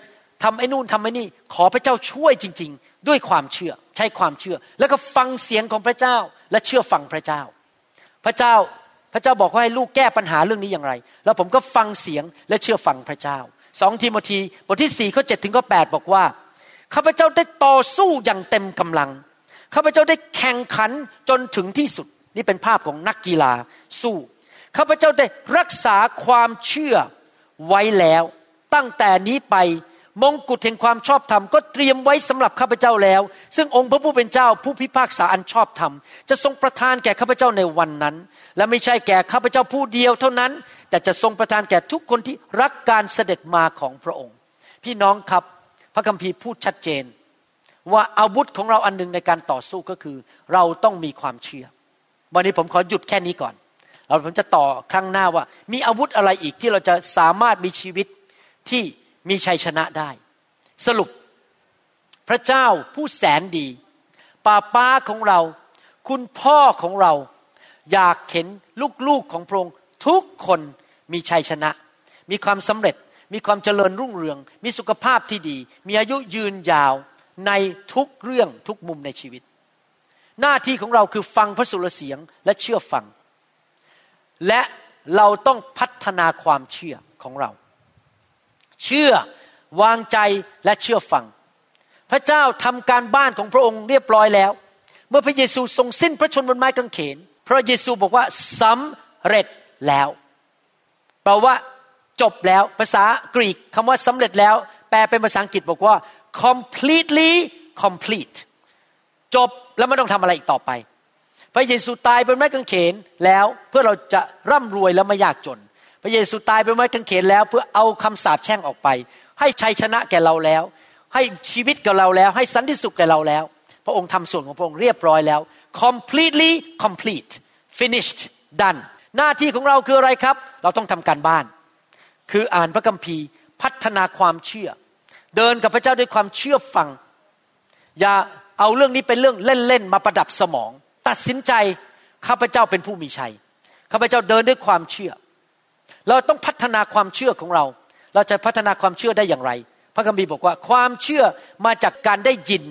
ทำไอ้นู่นทำไอ้นี่ ขอพระเจ้าช่วยจริง ๆ ด้วยความเชื่อ ใช้ความเชื่อ แล้วก็ฟังเสียงของพระเจ้า และเชื่อฟังพระเจ้า พระเจ้าพระเจ้าบอกว่าให้ลูกแก้ปัญหาเรื่องนี้อย่างไร แล้วผมก็ฟังเสียงและเชื่อฟังพระเจ้าสองทีโมธีบทที่สี่ข้อเจ็ดถึงข้อแปดบอกว่าข้าพเจ้าได้ต่อสู้อย่างเต็มกำลัง ข้าพเจ้าได้แข่งขันจนถึงที่สุด นี่เป็นภาพของนักกีฬาสู้ข้าพเจ้าได้รักษาความเชื่อไว้แล้ว ตั้งแต่นี้ไปมงกุฎแห่งความชอบธรรมก็เตรียมไว้สำหรับข้าพเจ้าแล้ว ซึ่งองค์พระผู้เป็นเจ้าผู้พิพากษาอันชอบธรรม จะทรงประทานแก่ข้าพเจ้าในวันนั้น และไม่ใช่แก่ข้าพเจ้าผู้เดียวเท่านั้น แต่จะทรงประทานแก่ทุกคนที่รักการเสด็จมาของพระองค์ พี่น้องครับพระคัมภีร์พูดชัดเจน ว่าอาวุธของเราอันหนึ่งในการต่อสู้ก็คือ เราต้องมีความเชื่อ วันนี้ผมขอหยุดแค่นี้ก่อนเราผมจะต่อครั้งหน้าว่า มีอาวุธอะไรอีกที่เราจะสามารถมีชีวิตที่มีชัยชนะได้ สรุป พระเจ้าผู้แสนดีป้าป้าของเรา คุณพ่อของเรา อยากเห็นลูกๆของพระองค์ทุกคนมีชัยชนะ มีความสำเร็จ มีความเจริญรุ่งเรือง มีสุขภาพที่ดี มีอายุยืนยาว ในทุกเรื่องทุกมุมในชีวิต หน้าที่ของเราคือฟังพระสุรเสียงและเชื่อฟัง และเราต้องพัฒนาความเชื่อของเรา เชื่อวางใจและเชื่อฟัง พระเจ้าทำการบ้านของพระองค์เรียบร้อยแล้ว เมื่อพระเยซูทรงสิ้นพระชนบนไม้กางเขน พระเยซูบอกว่าสำเร็จแล้วแปลว่าจบแล้วภาษากรีกคำว่าสำเร็จแล้ว แปลเป็นภาษาอังกฤษบอกว่า completely complete จบแล้วไม่ต้องทำอะไรอีกต่อไป พระเยซูตายบนไม้กางเขนแล้วเพื่อเราจะร่ำรวยและไม่ยากจน พระเยซูตายไปไม้กางเขนแล้ว เพื่อเอาคำสาปแช่งออกไป ให้ชัยชนะแก่เราแล้ว ให้ชีวิตกับเราแล้ว ให้สันติสุขแก่เราแล้ว พระองค์ทำส่วนของพระองค์เรียบร้อยแล้ว completely complete finished done หน้าที่ของเราคืออะไรครับ เราต้องทำการบ้าน คืออ่านพระคัมภีร์พัฒนาความเชื่อ เดินกับพระเจ้าด้วยความเชื่อฟัง อย่าเอาเรื่องนี้เป็นเรื่องเล่นๆมาประดับสมอง ตัดสินใจข้าพเจ้าเป็นผู้มีชัยข้าพเจ้าเดินด้วยความเชื่อ เราต้องพัฒนาความเชื่อของเรา เราจะพัฒนาความเชื่อได้อย่างไร พระคัมภีร์บอกว่าความเชื่อมาจากการได้ยิน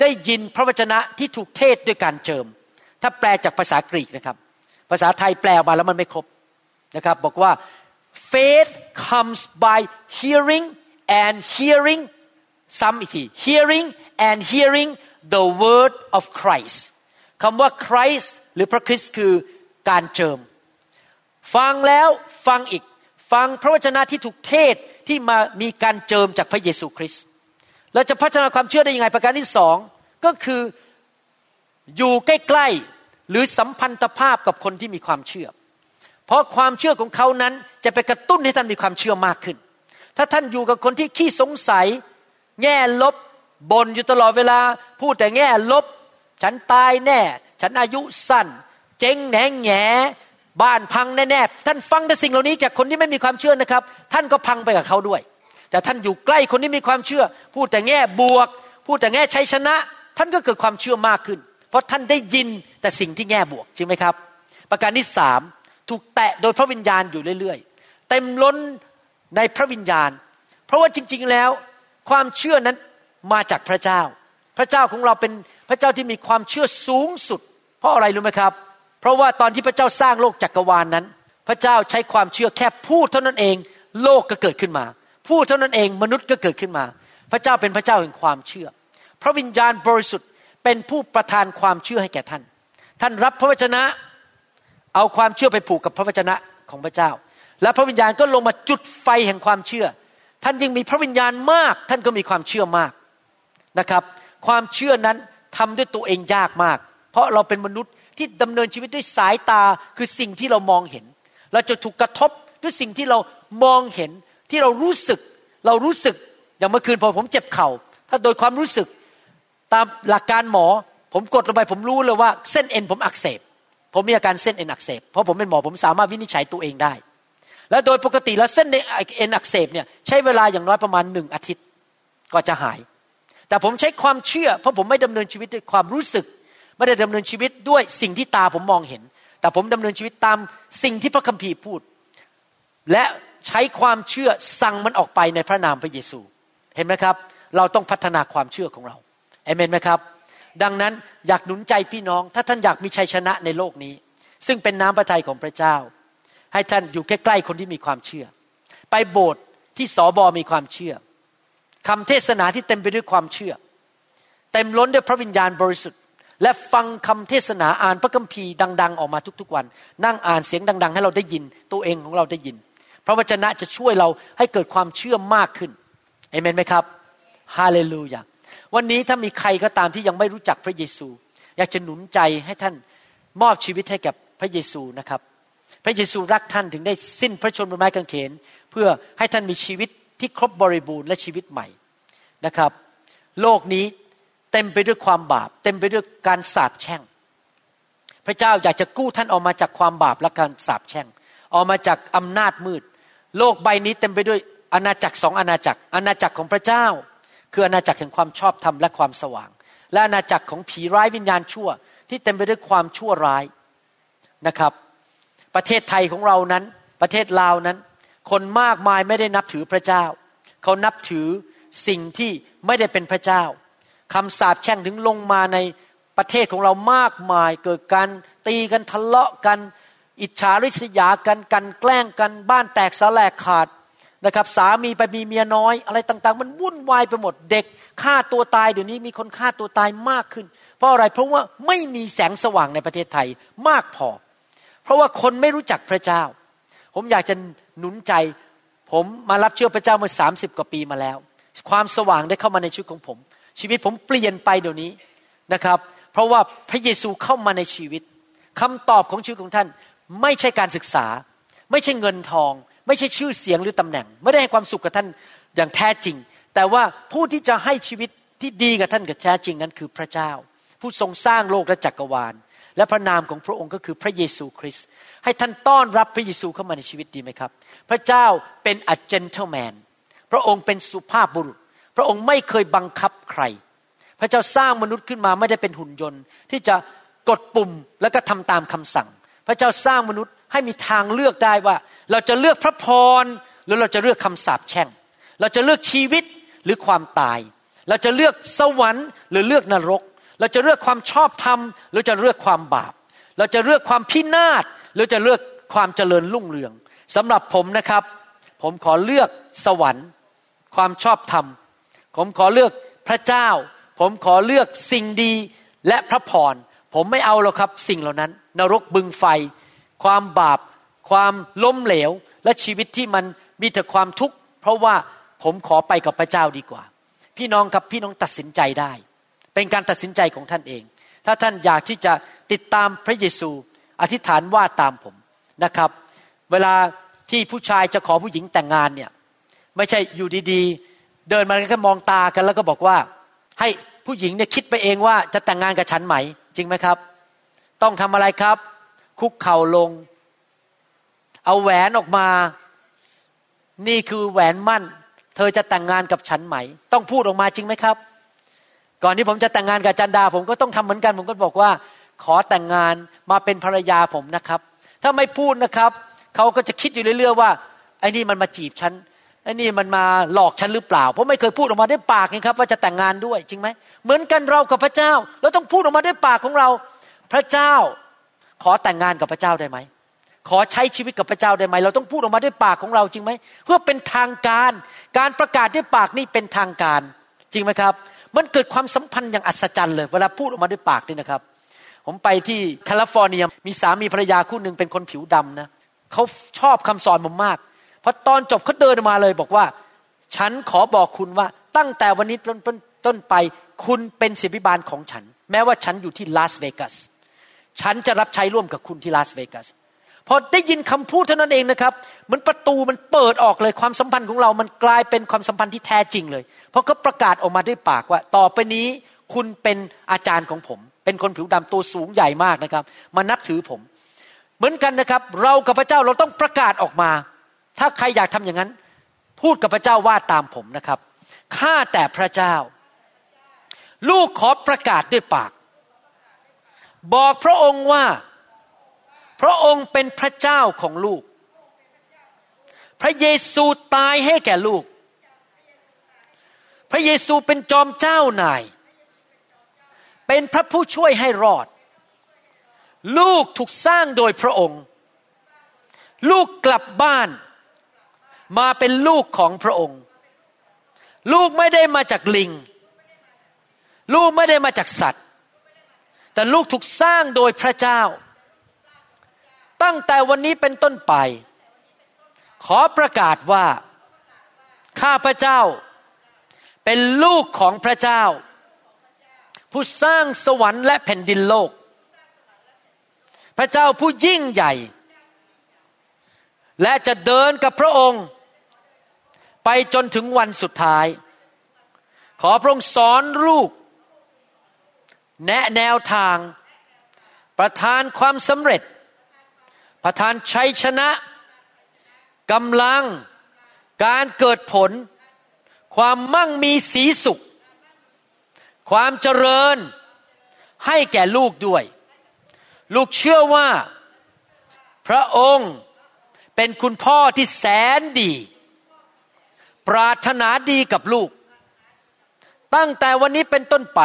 ได้ยินพระวจนะที่ถูกเทศด้วยการเจิม ถ้าแปลจากภาษากรีกนะครับ ภาษาไทยแปลมาแล้วมันไม่ครบนะครับ บอกว่า faith comes by hearing and hearing ซ้ำอีกที hearing and hearing the word of Christ คำว่า Christ หรือพระคริสต์คือการเจิม ฟังแล้วฟังอีก ฟังพระวจนะที่ถูกเทศที่มามีการเจิมจากพระเยซูคริสต์เราจะพัฒนาความเชื่อได้ยังไงประการที่สองก็คืออยู่ใกล้ๆหรือสัมพันธภาพกับคนที่มีความเชื่อ เพราะความเชื่อของเขานั้นจะไปกระตุ้นให้ท่านมีความเชื่อมากขึ้น ถ้าท่านอยู่กับคนที่ขี้สงสัย แง่ลบบ่นอยู่ตลอดเวลา พูดแต่แง่ลบ ฉันตายแน่ ฉันอายุสั้น เจ๊งแหนงแงบ้านพังแน่ๆท่านฟังแต่สิ่งเหล่านี้จากคนที่ไม่มีความเชื่อนะครับ ท่านก็พังไปกับเขาด้วย แต่ท่านอยู่ใกล้คนที่มีความเชื่อ พูดแต่แง่บวก พูดแต่แง่ชัยชนะ ท่านก็เกิดความเชื่อมากขึ้น เพราะท่านได้ยินแต่สิ่งที่แง่บวกจริงไหมครับ ประการที่สามถูกแตะโดยพระวิญญาณอยู่เรื่อยๆ เต็มล้น ในพระวิญญาณ เพราะว่าจริง ๆแล้ว ความเชื่อนั้นมาจากพระเจ้า พระเจ้าของเราเป็นพระเจ้าที่มีความเชื่อสูงสุด เพราะอะไรรู้ไหมครับ เพราะว่าตอนที่พระเจ้าสร้างโลกจักรวาลนนั้น พระเจ้าใช้ความเชื่อแค่พูดเท่านั้นเอง โลกก็เกิดขึ้นมา พูดเท่านั้นเองมนุษย์ก็เกิดขึ้นมา พระเจ้าเป็นพระเจ้าแห่งความเชื่อ พระวิญญาณบริสุทธิ์เป็นผู้ประทานความเชื่อให้แก่ท่าน ท่านรับพระวจนะ เอาความเชื่อไปผูกกับพระวจนะของพระเจ้า และพระวิญญาณก็ลงมาจุดไฟแห่งความเชื่อ ท่านยิ่งมีพระวิญญาณมาก ท่านก็มีความเชื่อมากนะครับ ความเชื่อนั้นทำด้วยตัวเองยากมาก เพราะเราเป็นมนุษย์ที่ดำเนินชีวิตด้วยสายตาคือสิ่งที่เรามองเห็น เราจะถูกกระทบด้วยสิ่งที่เรามองเห็นที่เรารู้สึก เรารู้สึกอย่างเมื่อคืนพอผมเจ็บเขา่า ถ้าโดยความรู้สึกตามหลักการหมอ ผมกดลงไปผมรู้เลยว่าเส้นเอ็นผมอักเสบ ผมมีอาการเส้นเอ็นอักเสบเพราะผมเป็นหมอผมสามารถวินิจฉัยตัวเองได้ และโดยปกติแล้วเส้นในเอ็นอักเสบเนี่ยใช้เวลาอย่างน้อยประมาณหนึ่งอาทิตย์ก็จะหาย แต่ผมใช้ความเชื่อ เพราะผมไม่ดำเนินชีวิตด้วยความรู้สึก ไม่ได้ดำเนินชีวิตด้วยสิ่งที่ตาผมมองเห็น แต่ผมดำเนินชีวิตตามสิ่งที่พระคัมภีร์พูด และใช้ความเชื่อสั่งมันออกไปในพระนามพระเยซู เห็นไหมครับ เราต้องพัฒนาความเชื่อของเราเอเมนไหมครับ ดังนั้นอยากหนุนใจพี่น้อง ถ้าท่านอยากมีชัยชนะในโลกนี้ ซึ่งเป็นน้ำพระทัยของพระเจ้า ให้ท่านอยู่ใกล้ๆคนที่มีความเชื่อ ไปโบสถ์ที่สอบอมีความเชื่อคำเทศนาที่เต็มไปด้วยความเชื่อ เต็มล้นด้วยพระวิญญาณบริสุทธิ์ และฟังคำเทศนาอ่านพระคัมภีร์ดัง ๆ ออกมาทุกๆวัน นั่งอ่านเสียงดัง ๆ ให้เราได้ยิน ตัวเองของเราได้ยิน พระวจนะจะช่วยเราให้เกิดความเชื่อมากขึ้นเอเมนไหมครับฮาเลลูยาวันนี้ถ้ามีใครก็ตามที่ยังไม่รู้จักพระเยซู อยากจะหนุนใจให้ท่านมอบชีวิตให้กับพระเยซูนะครับ พระเยซูรักท่านถึงได้สิ้นพระชนม์บนไม้กางเขน เพื่อให้ท่านมีชีวิตที่ครบบริบูรณ์และชีวิตใหม่นะครับ โลกนี้เต็มไปด้วยความบาป เต็มไปด้วยการสาปแช่ง พระเจ้าอยากจะกู้ท่านออกมาจากความบาปและการสาปแช่ง ออกมาจากอำนาจมืด โลกใบนี้เต็มไปด้วยอาณาจักรสองอาณาจักร อาณาจักรของพระเจ้า คืออาณาจักรแห่งความชอบธรรมและความสว่าง และอาณาจักรของผีร้ายวิญญาณชั่ว ที่เต็มไปด้วยความชั่วร้ายนะครับ ประเทศไทยของเรานั้น ประเทศลาวนั้น คนมากมายไม่ได้นับถือพระเจ้า เขานับถือสิ่งที่ไม่ได้เป็นพระเจ้าคำสาปแช่งถึงลงมาในประเทศของเรามากมายเกิดการตีกันทะเลาะกัน อิจฉาริษยากันกันแกล้งกันบ้านแตกสาแลกขาดนะครับสามีไปมีเมียน้อย อะไรต่างๆ มันวุ่นวายไปหมดเด็กฆ่าตัวตายเดี๋ยวนี้มีคนฆ่าตัวตายมากขึ้น เพราะอะไรเพราะว่าไม่มีแสงสว่างในประเทศไทยมากพอ ราะว่าคนไม่รู้จักพระเจ้า ผมอยากจะหนุนใจ ผมมารับเชื่อพระเจ้าเมื่อสามสิบกว่าปีมาแล้ว ความสว่างได้เข้ามาในชีวิตของผม ชีวิตผมเปลี่ยนไปเดี๋ยวนี้นะครับ เพราะว่าพระเยซูเข้ามาในชีวิตคำตอบของชีวิตของท่าน ไม่ใช่การศึกษา ไม่ใช่เงินทอง ไม่ใช่ชื่อเสียงหรือตำแหน่ง ไม่ได้ให้ความสุขกับท่านอย่างแท้จริง แต่ว่าผู้ที่จะให้ชีวิตที่ดีกับท่านกับแท้จริงนั้นคือพระเจ้า ผู้ทรงสร้างโลกและจักรวาล และพระนามของพระองค์ก็คือพระเยซูคริสต์ให้ท่านต้อนรับพระเยซูเข้ามาในชีวิตดีไหมครับ พระเจ้าเป็น a gentleman พระองค์เป็นสุภาพบุรุษ พระองค์ไม่เคยบังคับใคร พระเจ้าสร้างมนุษย์ขึ้นมาไม่ได้เป็นหุ่นยนต์ ที่จะกดปุ่มแล้วก็ทำตามคำสั่ง พระเจ้าสร้างมนุษย์ให้มีทางเลือกได้ว่า เราจะเลือกพระพรหรือเราจะเลือกคำสาปแช่ง เราจะเลือกชีวิตหรือความตาย เราจะเลือกสวรรค์หรือเลือกนรก เราจะเลือกความชอบธรรมหรือจะเลือกความบาป เราจะเลือกความพินาศหรือจะเลือกความเจริญรุ่งเรืองสำหรับผมนะครับ ผมขอเลือกสวรรค์ ความชอบธรรม ผมขอเลือกพระเจ้า ผมขอเลือกสิ่งดีและพระพรผมไม่เอาหรอกครับสิ่งเหล่านั้น นรกบึงไฟ ความบาป ความล้มเหลว และชีวิตที่มันมีแต่ความทุกข์เพราะว่าผมขอไปกับพระเจ้าดีกว่า พี่น้องครับพี่น้องตัดสินใจได้ เป็นการตัดสินใจของท่านเอง ถ้าท่านอยากที่จะติดตามพระเยซูอธิษฐานว่าตามผมนะครับ เวลาที่ผู้ชายจะขอผู้หญิงแต่งงานเนี่ยไม่ใช่อยู่ดีเดินมาแค่มองตากันแล้วก็บอกว่า ให้ผู้หญิงเนี่ยคิดไปเองว่าจะแต่งงานกับฉันไหม จริงไหมครับ ต้องทำอะไรครับ คุกเข่าลง เอาแหวนออกมา นี่คือแหวนมั่น เธอจะแต่งงานกับฉันไหม ต้องพูดออกมาจริงไหมครับ ก่อนที่ผมจะแต่งงานกับจันดา ผมก็ต้องทำเหมือนกัน ผมก็บอกว่า ขอแต่งงานมาเป็นภรรยาผมนะครับ ถ้าไม่พูดนะครับเขาก็จะคิดอยู่เรื่อยๆว่าไอ้นี่มันมาจีบฉันไอ้นี่มันมาหลอกฉันหรือเปล่า เพราะไม่เคยพูดออกมาด้วยปากไงครับ ว่าจะแต่งงานด้วยจริงไหมเหมือนกันเรากับพระเจ้า เราต้องพูดออกมาด้วยปากของเรา พระเจ้า ขอแต่งงานกับพระเจ้าได้ไหมขอใช้ชีวิตกับพระเจ้าได้ไหม เราต้องพูดออกมาด้วยปากของเราจริงไหมเพื่อเป็นทางการ การประกาศด้วยปากนี่เป็นทางการ จริงไหมครับ มันเกิดความสัมพันธ์อย่างอัศจรรย์เลย เวลาพูดออกมาด้วยปากนี่นะครับ ผมไปที่แคลิฟอร์เนียมีสามีภรรยาคู่หนึ่งเป็นคนผิวดำนะเขาชอบคำสอนผมมากพอตอนจบเขาเดินมาเลยบอกว่า ฉันขอบอกคุณว่าตั้งแต่วันนี้เป็นต้นไป คุณเป็นศิษยาภิบาลของฉัน แม้ว่าฉันอยู่ที่ลาสเวกัสฉันจะรับใช้ร่วมกับคุณที่ลาสเวกัส พอได้ยินคำพูดเท่านั้นเองนะครับเหมือนประตูมันเปิดออกเลยความสัมพันธ์ของเรา มันกลายเป็นความสัมพันธ์ที่แท้จริงเลย เพราะเขาประกาศออกมาด้วยปากว่า ต่อไปนี้คุณเป็นอาจารย์ของผม เป็นคนผิวดำตัวสูงใหญ่มากนะครับ มานับถือผม เหมือนกันนะครับ เรากับพระเจ้าเราต้องประกาศออกมา ถ้าใครอยากทำอย่างนั้น พูดกับพระเจ้าว่าตามผมนะครับข้าแต่พระเจ้า ลูกขอประกาศด้วยปาก บอกพระองค์ว่า พระองค์เป็นพระเจ้าของลูก พระเยซูตายให้แก่ลูก พระเยซูเป็นจอมเจ้านาย เป็นพระผู้ช่วยให้รอด ลูกถูกสร้างโดยพระองค์ ลูกกลับบ้าน มาเป็นลูกของพระองค์ ลูกไม่ได้มาจากลิง ลูกไม่ได้มาจากสัตว์ แต่ลูกถูกสร้างโดยพระเจ้า ตั้งแต่วันนี้เป็นต้นไป ขอประกาศว่า ข้าพระเจ้า เป็นลูกของพระเจ้า ผู้สร้างสวรรค์และแผ่นดินโลก พระเจ้าผู้ยิ่งใหญ่ และจะเดินกับพระองค์ ไปจนถึงวันสุดท้าย ขอพระองค์สอนลูก แนะแนวทาง ประทานความสำเร็จ ประทานชัยชนะกำลังการเกิดผล ความมั่งมีสีสุข ความเจริญให้แก่ลูกด้วย ลูกเชื่อว่า พระองค์เป็นคุณพ่อที่แสนดี ปรารถนาดีกับลูก ตั้งแต่วันนี้เป็นต้นไป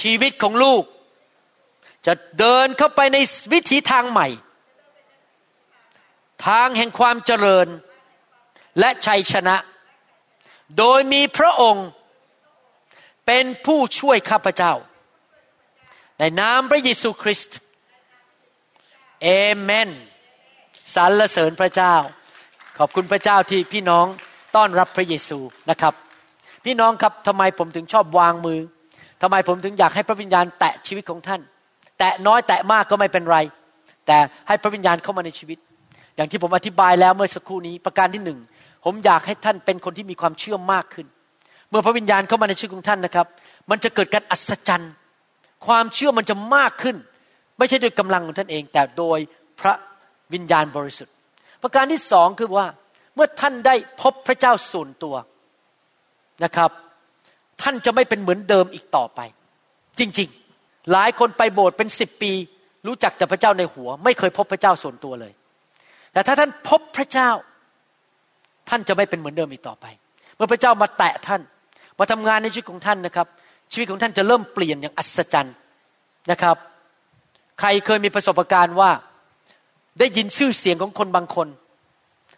ชีวิตของลูก จะเดินเข้าไปในวิถีทางใหม่ ทางแห่งความเจริญ และชัยชนะ โดยมีพระองค์เป็นผู้ช่วยข้าพเจ้า ในนามพระเยซูคริสต์เอเมนสรรเสริญพระเจ้า ขอบคุณพระเจ้าที่พี่น้องต้อนรับพระเยซูนะครับ พี่น้องครับทำไมผมถึงชอบวางมือทำไมผมถึงอยากให้พระวิญญาณแตะชีวิตของท่าน แตะน้อยแตะมากก็ไม่เป็นไร แต่ให้พระวิญญาณเข้ามาในชีวิต อย่างที่ผมอธิบายแล้วเมื่อสักครู่นี้ประการที่หนึ่งผมอยากให้ท่านเป็นคนที่มีความเชื่อมากขึ้น เมื่อพระวิญญาณเข้ามาในชีวิตของท่านนะครับ มันจะเกิดการอัศจรรย์ความเชื่อมันจะมากขึ้น ไม่ใช่โดยกำลังของท่านเอง แต่โดยพระวิญญาณบริสุทธิ์ ประการที่สองคือว่าเมื่อท่านได้พบพระเจ้าส่วนตัวนะครับ ท่านจะไม่เป็นเหมือนเดิมอีกต่อไป จริงๆ หลายคนไปโบสถ์เป็นสิบปี รู้จักแต่พระเจ้าในหัว ไม่เคยพบพระเจ้าส่วนตัวเลย แต่ถ้าท่านพบพระเจ้า ท่านจะไม่เป็นเหมือนเดิมอีกต่อไป เมื่อพระเจ้ามาแตะท่าน มาทำงานในชีวิตของท่านนะครับ ชีวิตของท่านจะเริ่มเปลี่ยนอย่างอัศจรรย์นะครับ ใครเคยมีประสบการณ์ว่าได้ยินชื่อเสียงของคนบางคน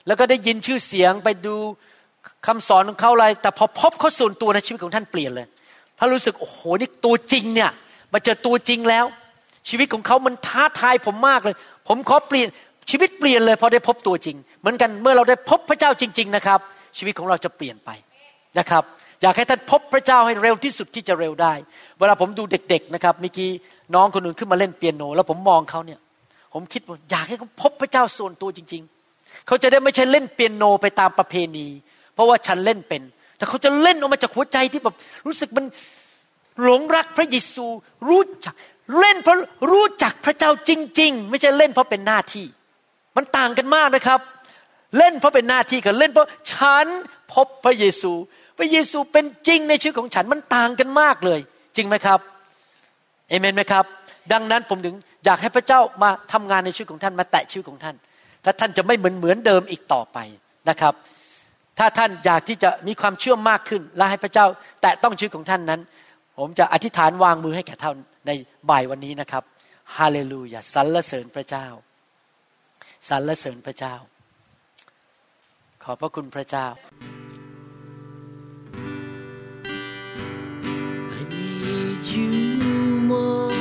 แล้วก็ได้ยินชื่อเสียงไปดูคำสอนของเขาอะไร แต่พอพบเขาส่วนตัวในชีวิตของท่านเปลี่ยนเลยถ้ารู้สึกโอ้โหนี่ตัวจริงเนี่ยมาเจอตัวจริงแล้ว ชีวิตของเขามันท้าทายผมมากเลย ผมขอเปลี่ยน ชีวิตเปลี่ยนเลยพอได้พบตัวจริง เหมือนกันเมื่อเราได้พบพระเจ้าจริง ๆ นะครับ ชีวิตของเราจะเปลี่ยนไปนะครับ อยากให้ท่านพบพระเจ้าให้เร็วที่สุดที่จะเร็วได้ เวลาผมดูเด็ก ๆ นะครับเมื่อกี้น้องคนหนึ่งขึ้นมาเล่นเปียโน แล้วผมมองเขาเนี่ย ผมคิดว่าอยากให้เขาพบพระเจ้าส่วนตัวจริง ๆ เขาจะได้ไม่ใช่เล่นเปียโนไปตามประเพณี เพราะว่าฉันเล่นเป็น แต่เขาจะเล่นออกมาจากหัวใจที่แบบรู้สึกมันหลงรักพระเยซูรู้จักเล่นเพราะรู้จักพระเจ้าจริง ๆ ไม่ใช่เล่นเพราะเป็นหน้าที่ มันต่างกันมากนะครับ เล่นเพราะเป็นหน้าที่กับเล่นเพราะฉันพบพระเยซู พระเยซูเป็นจริงในชีวิตของฉันมันต่างกันมากเลย จริงไหมครับเอเมนไหมครับ ดังนั้นผมถึงอยากให้พระเจ้ามาทำงานในชีวิตของท่านมาแตะชีวิตของท่าน ถ้าท่านจะไม่เหมือนเหมือนเดิมอีกต่อไปนะครับ ถ้าท่านอยากที่จะมีความเชื่อมากขึ้น และให้พระเจ้าแตะต้องชีวิตของท่านนั้น ผมจะอธิษฐานวางมือให้แก่ท่านในบ่ายวันนี้นะครับฮาเลลูยาสรรเสริญพระเจ้า สรรเสริญพระเจ้า ขอบพระคุณพระเจ้า I need you more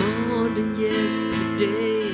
more than yesterday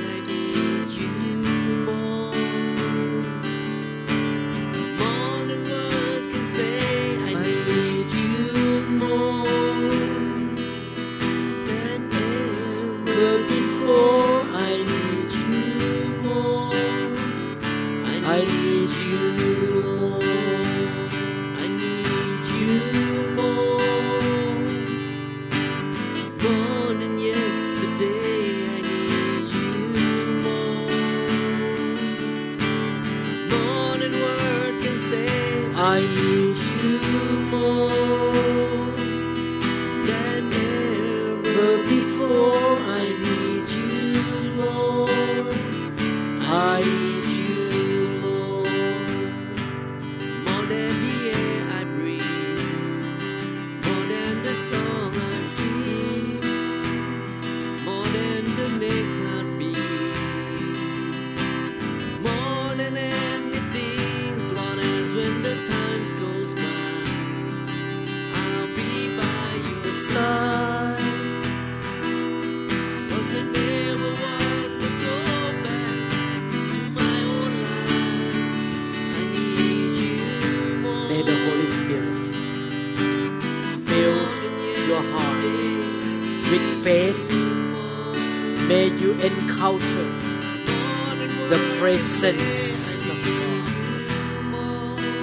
presence of God.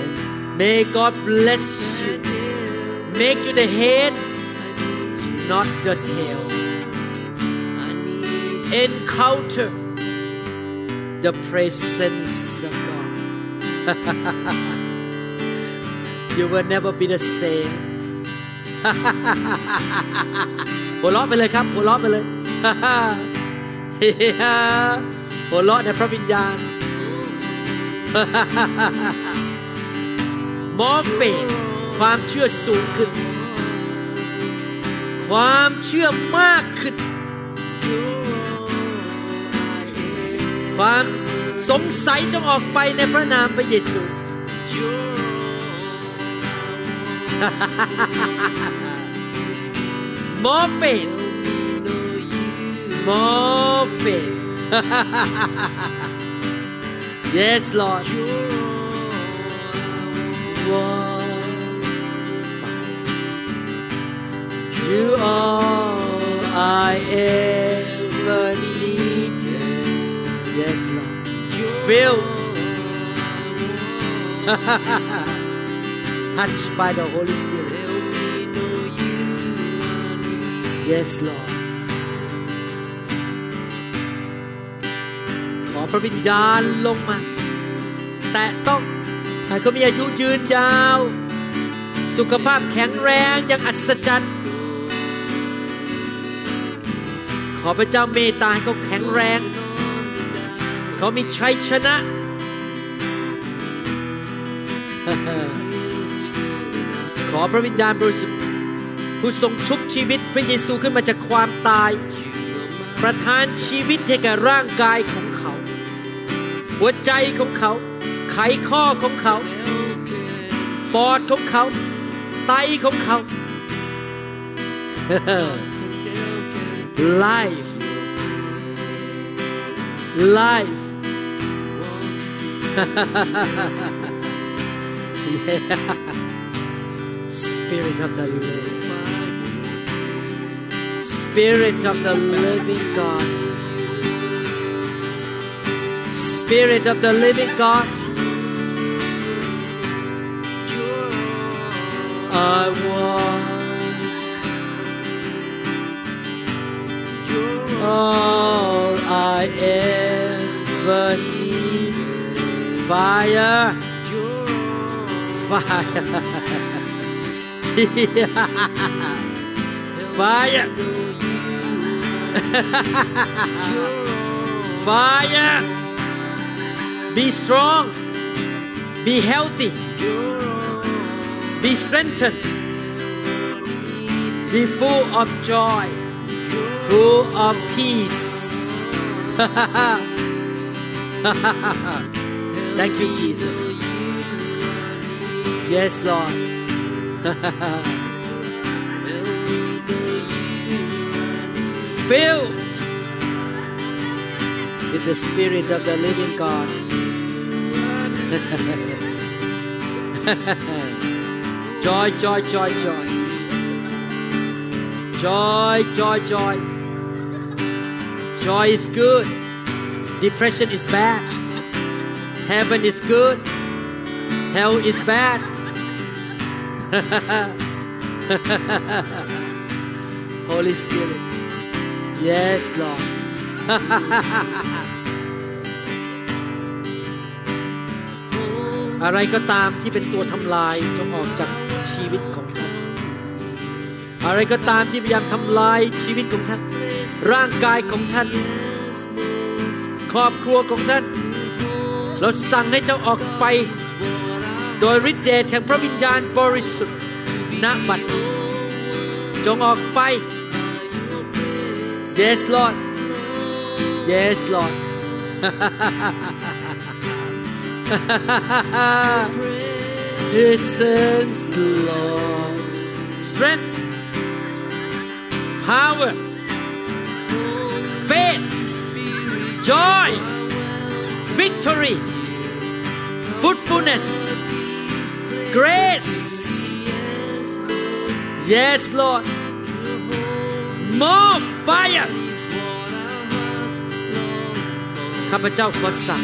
And may God bless you, make you the head, not the tail. Encounter the presence of God. you will never be the same. หัวเราะไปเลยครับหัวเราะไปเลย หัวเราะในพระวิญญาณ มอเฟกความเชื่อสูงขึ้น ความเชื่อมากขึ้น ความสงสัยจงออกไปในพระนามพระเยซู more faith more faith yes Lord. You all I ever needed. Yes Lord. You filled touched by the Holy Spirit. Yes Lord พระวิญญาณลงมา แต่ต้องให้เขามีอายุยืนยาว สุขภาพแข็งแรงอย่างอัศจรรย์ขอพระเจ้าเมตตาให้เขาแข็งแรง เขามีชัยชนะ ขอพระวิญญาณบริสุทธิ์ผู้ทรงชุบชีวิตพระเยซูขึ้นมาจากความตาย ประทานชีวิตให้แก่ร่างกายของ หัวใจของเขา ไขข้อของเขา ปอดของเขา ไตของเขา life life yeah. Spirit of the living Spirit of the living God Spirit of the living God. I want all I ever need. Fire. Fire. Fire. Fire be strong. Be healthy. Be strengthened. Be full of joy. Full of peace. Thank you jesus. Yes lord. Filled with the Spirit of the living God. joy, joy, joy, joy. Joy, joy, joy. Joy is good. Depression is bad. Heaven is good. Hell is bad. Holy Spirit. Yes, Lord. อะไรก็ตามที่เป็นตัวทำลายจงออกจากชีวิตของท่านอะไรก็ตามที่พยายามทำลายชีวิตของท่าน ร่างกายของท่าน ครอบครัวของท่าน เราสั่งให้เจ้าออกไป โดยฤทธิ์เดชแห่งพระวิญญาณบริสุทธิ์ณบัดจงออกไป Yes Lord Yes Lord Listen Lord Strength Power Faith Joy Victory Fruitfulness Grace Yes Lord More fire ข้าพเจ้าขอสั่ง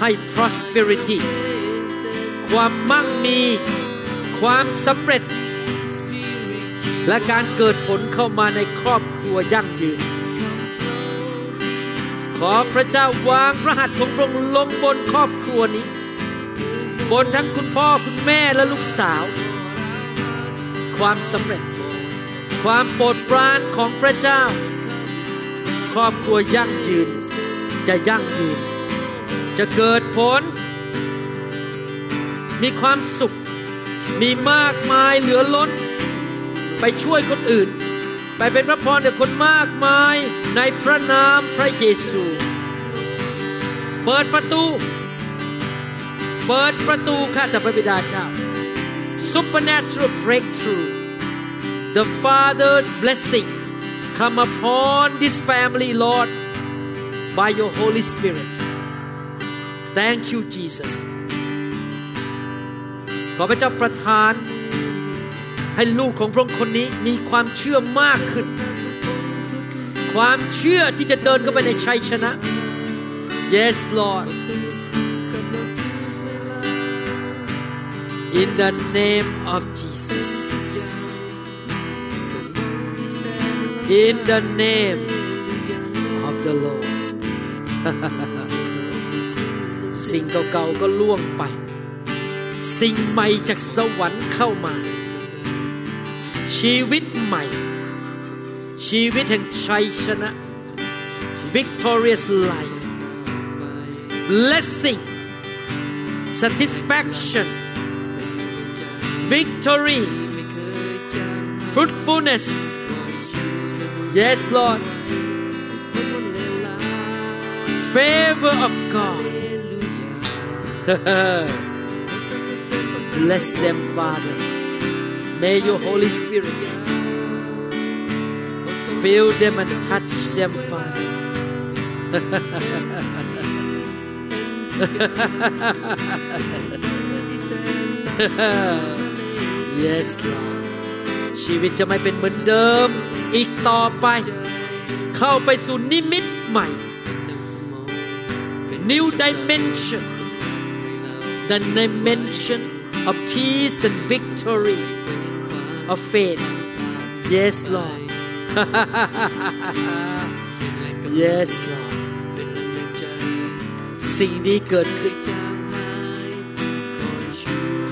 ให้ prosperity ความมั่งมี ความสำเร็จ และการเกิดผลเข้ามาในครอบครัวยั่งยืน ขอพระเจ้าวางพระหัตถ์ของพระองค์ลงบนครอบครัวนี้ บนทั้งคุณพ่อคุณแม่และลูกสาว ความสำเร็จ ความโปรดปรานของพระเจ้า ครอบครัวยั่งยืนจะยั่งยืน จะเกิดผล มีความสุข มีมากมายเหลือล้น ไปช่วยคนอื่น ไปเป็นพระพรแก่คนมากมายในพระนามพระเยซู เปิดประตู เปิดประตูข้าแต่พระบิดาเจ้า supernatural breakthrough the Father's blessing come upon this family Lord by your Holy Spirit thank you Jesus ขอพระเจ้าประทาน ให้ลูกของพระองค์คนนี้มีความเชื่อมากขึ้น ความเชื่อที่จะเดินเข้าไปในชัยชนะ Yes Lord in the name of Jesus in the name of the Lord สิ่งเก่าๆก็ล่วงไป สิ่งใหม่จากสวรรค์เข้ามา ชีวิตใหม่ ชีวิตแห่งชัยชนะ victorious life blessing satisfaction victory fruitfulness yes Lord favor of God bless them Father may your Holy Spirit fill them and touch them Father yes Lord ชีวิตจะไม่เป็นเหมือนเดิม อีกต่อไป เข้าไปสู่นิมิตใหม่ new dimension the dimension of peace and victory of faith yes Lord yes Lord สิ่งนี้เกิดขึ้น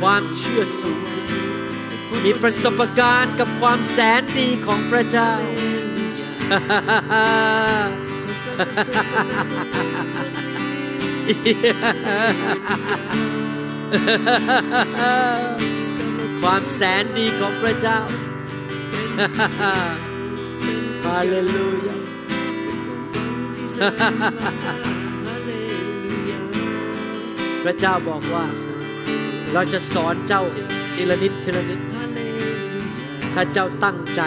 ความเชื่อสูงมีประสบการณ์กับความแสนดีของพระเจ้า ความแสนดีของพระเจ้าฮาเลลูยาพระเจ้าบอกว่า เราจะสอนเจ้าทีละนิดทีละนิด ถ้าเจ้าตั้งใจ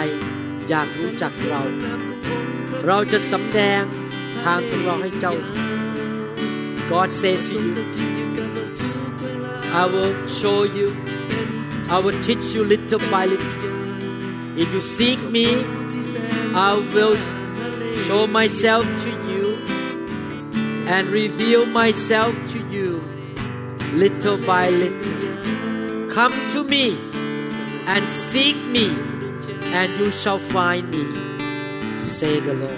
อยากรู้จักเรา เราจะสำแดงทางของเราให้เจ้า God said to you I will show you. I will teach you little by little. If you seek me I will show myself to you and reveal myself to you little by little. Come to me and seek me and you shall find me. Say the Lord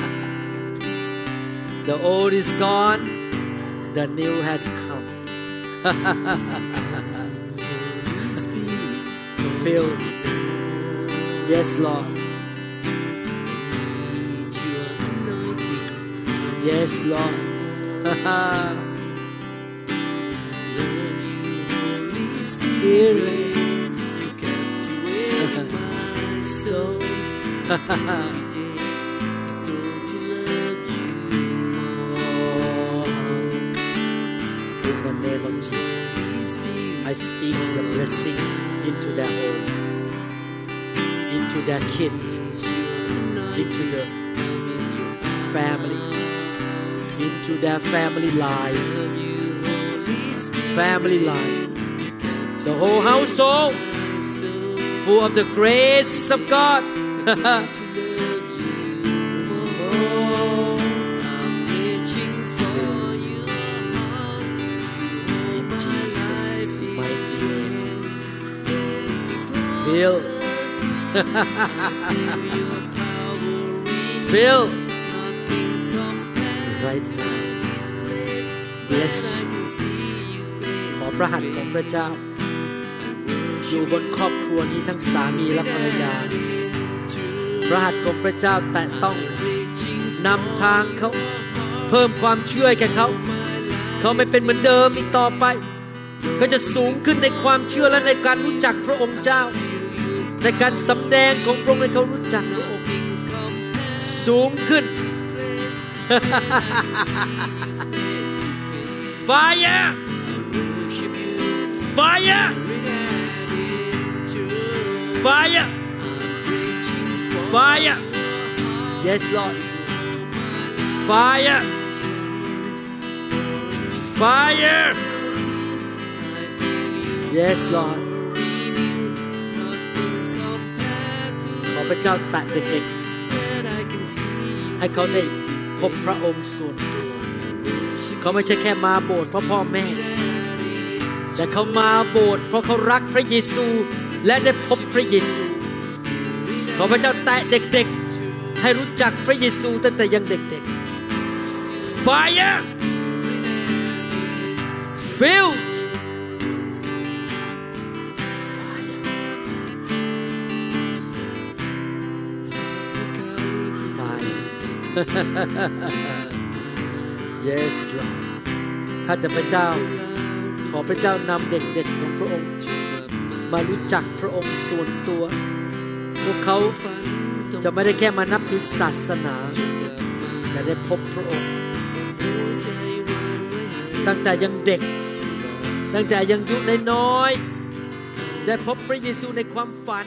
the old is gone. The new has come. Filled yes Lord. Yes Lord. Spirit soul I speak the blessing into their home, into their kids, into the family, into their family life, family life, the whole household full of the grace of God Feel Feel right now Yes ขอพระหัตถ์ของพระเจ้า อยู่บนครอบครัวนี้ทั้งสามีและภรรยา พระหัตถ์ของพระเจ้าแตะต้องนำทางเขาเพิ่มความเชื่อแก่เขา เขาไม่เป็นเหมือนเดิมอีกต่อไป เขาจะสูงขึ้นในความเชื่อและในการรู้จักพระองค์เจ้า ในการสำแดงของพระองค์ให้เขารู้จักพระองค์ สูงขึ้น Fire! Fire! Fire! Fire! Yes, Lord. Fire! Fire! Yes, Lord. พระเจ้าแตะเด็กๆให้เขาได้พบพระองค์ส่วนตัว เขาไม่ใช่แค่มาโบสถ์เพราะพ่อแม่ แต่เขามาโบสถ์เพราะเขารักพระเยซูและได้พบพระเยซูขอพระเจ้าแตะเด็กๆ ให้รู้จักพระเยซูตั้งแต่ยังเด็กๆ Fire Fill Yes Lord ข้าแต่พระเจ้า ขอพระเจ้านำเด็กๆของพระองค์ มารู้จักพระองค์ส่วนตัว พวกเขาจะไม่ได้แค่มานับถือศาสนา แต่ได้พบพระองค์ ตั้งแต่ยังเด็ก ตั้งแต่ยังยุน้อยๆได้พบพระเยซูในความฝัน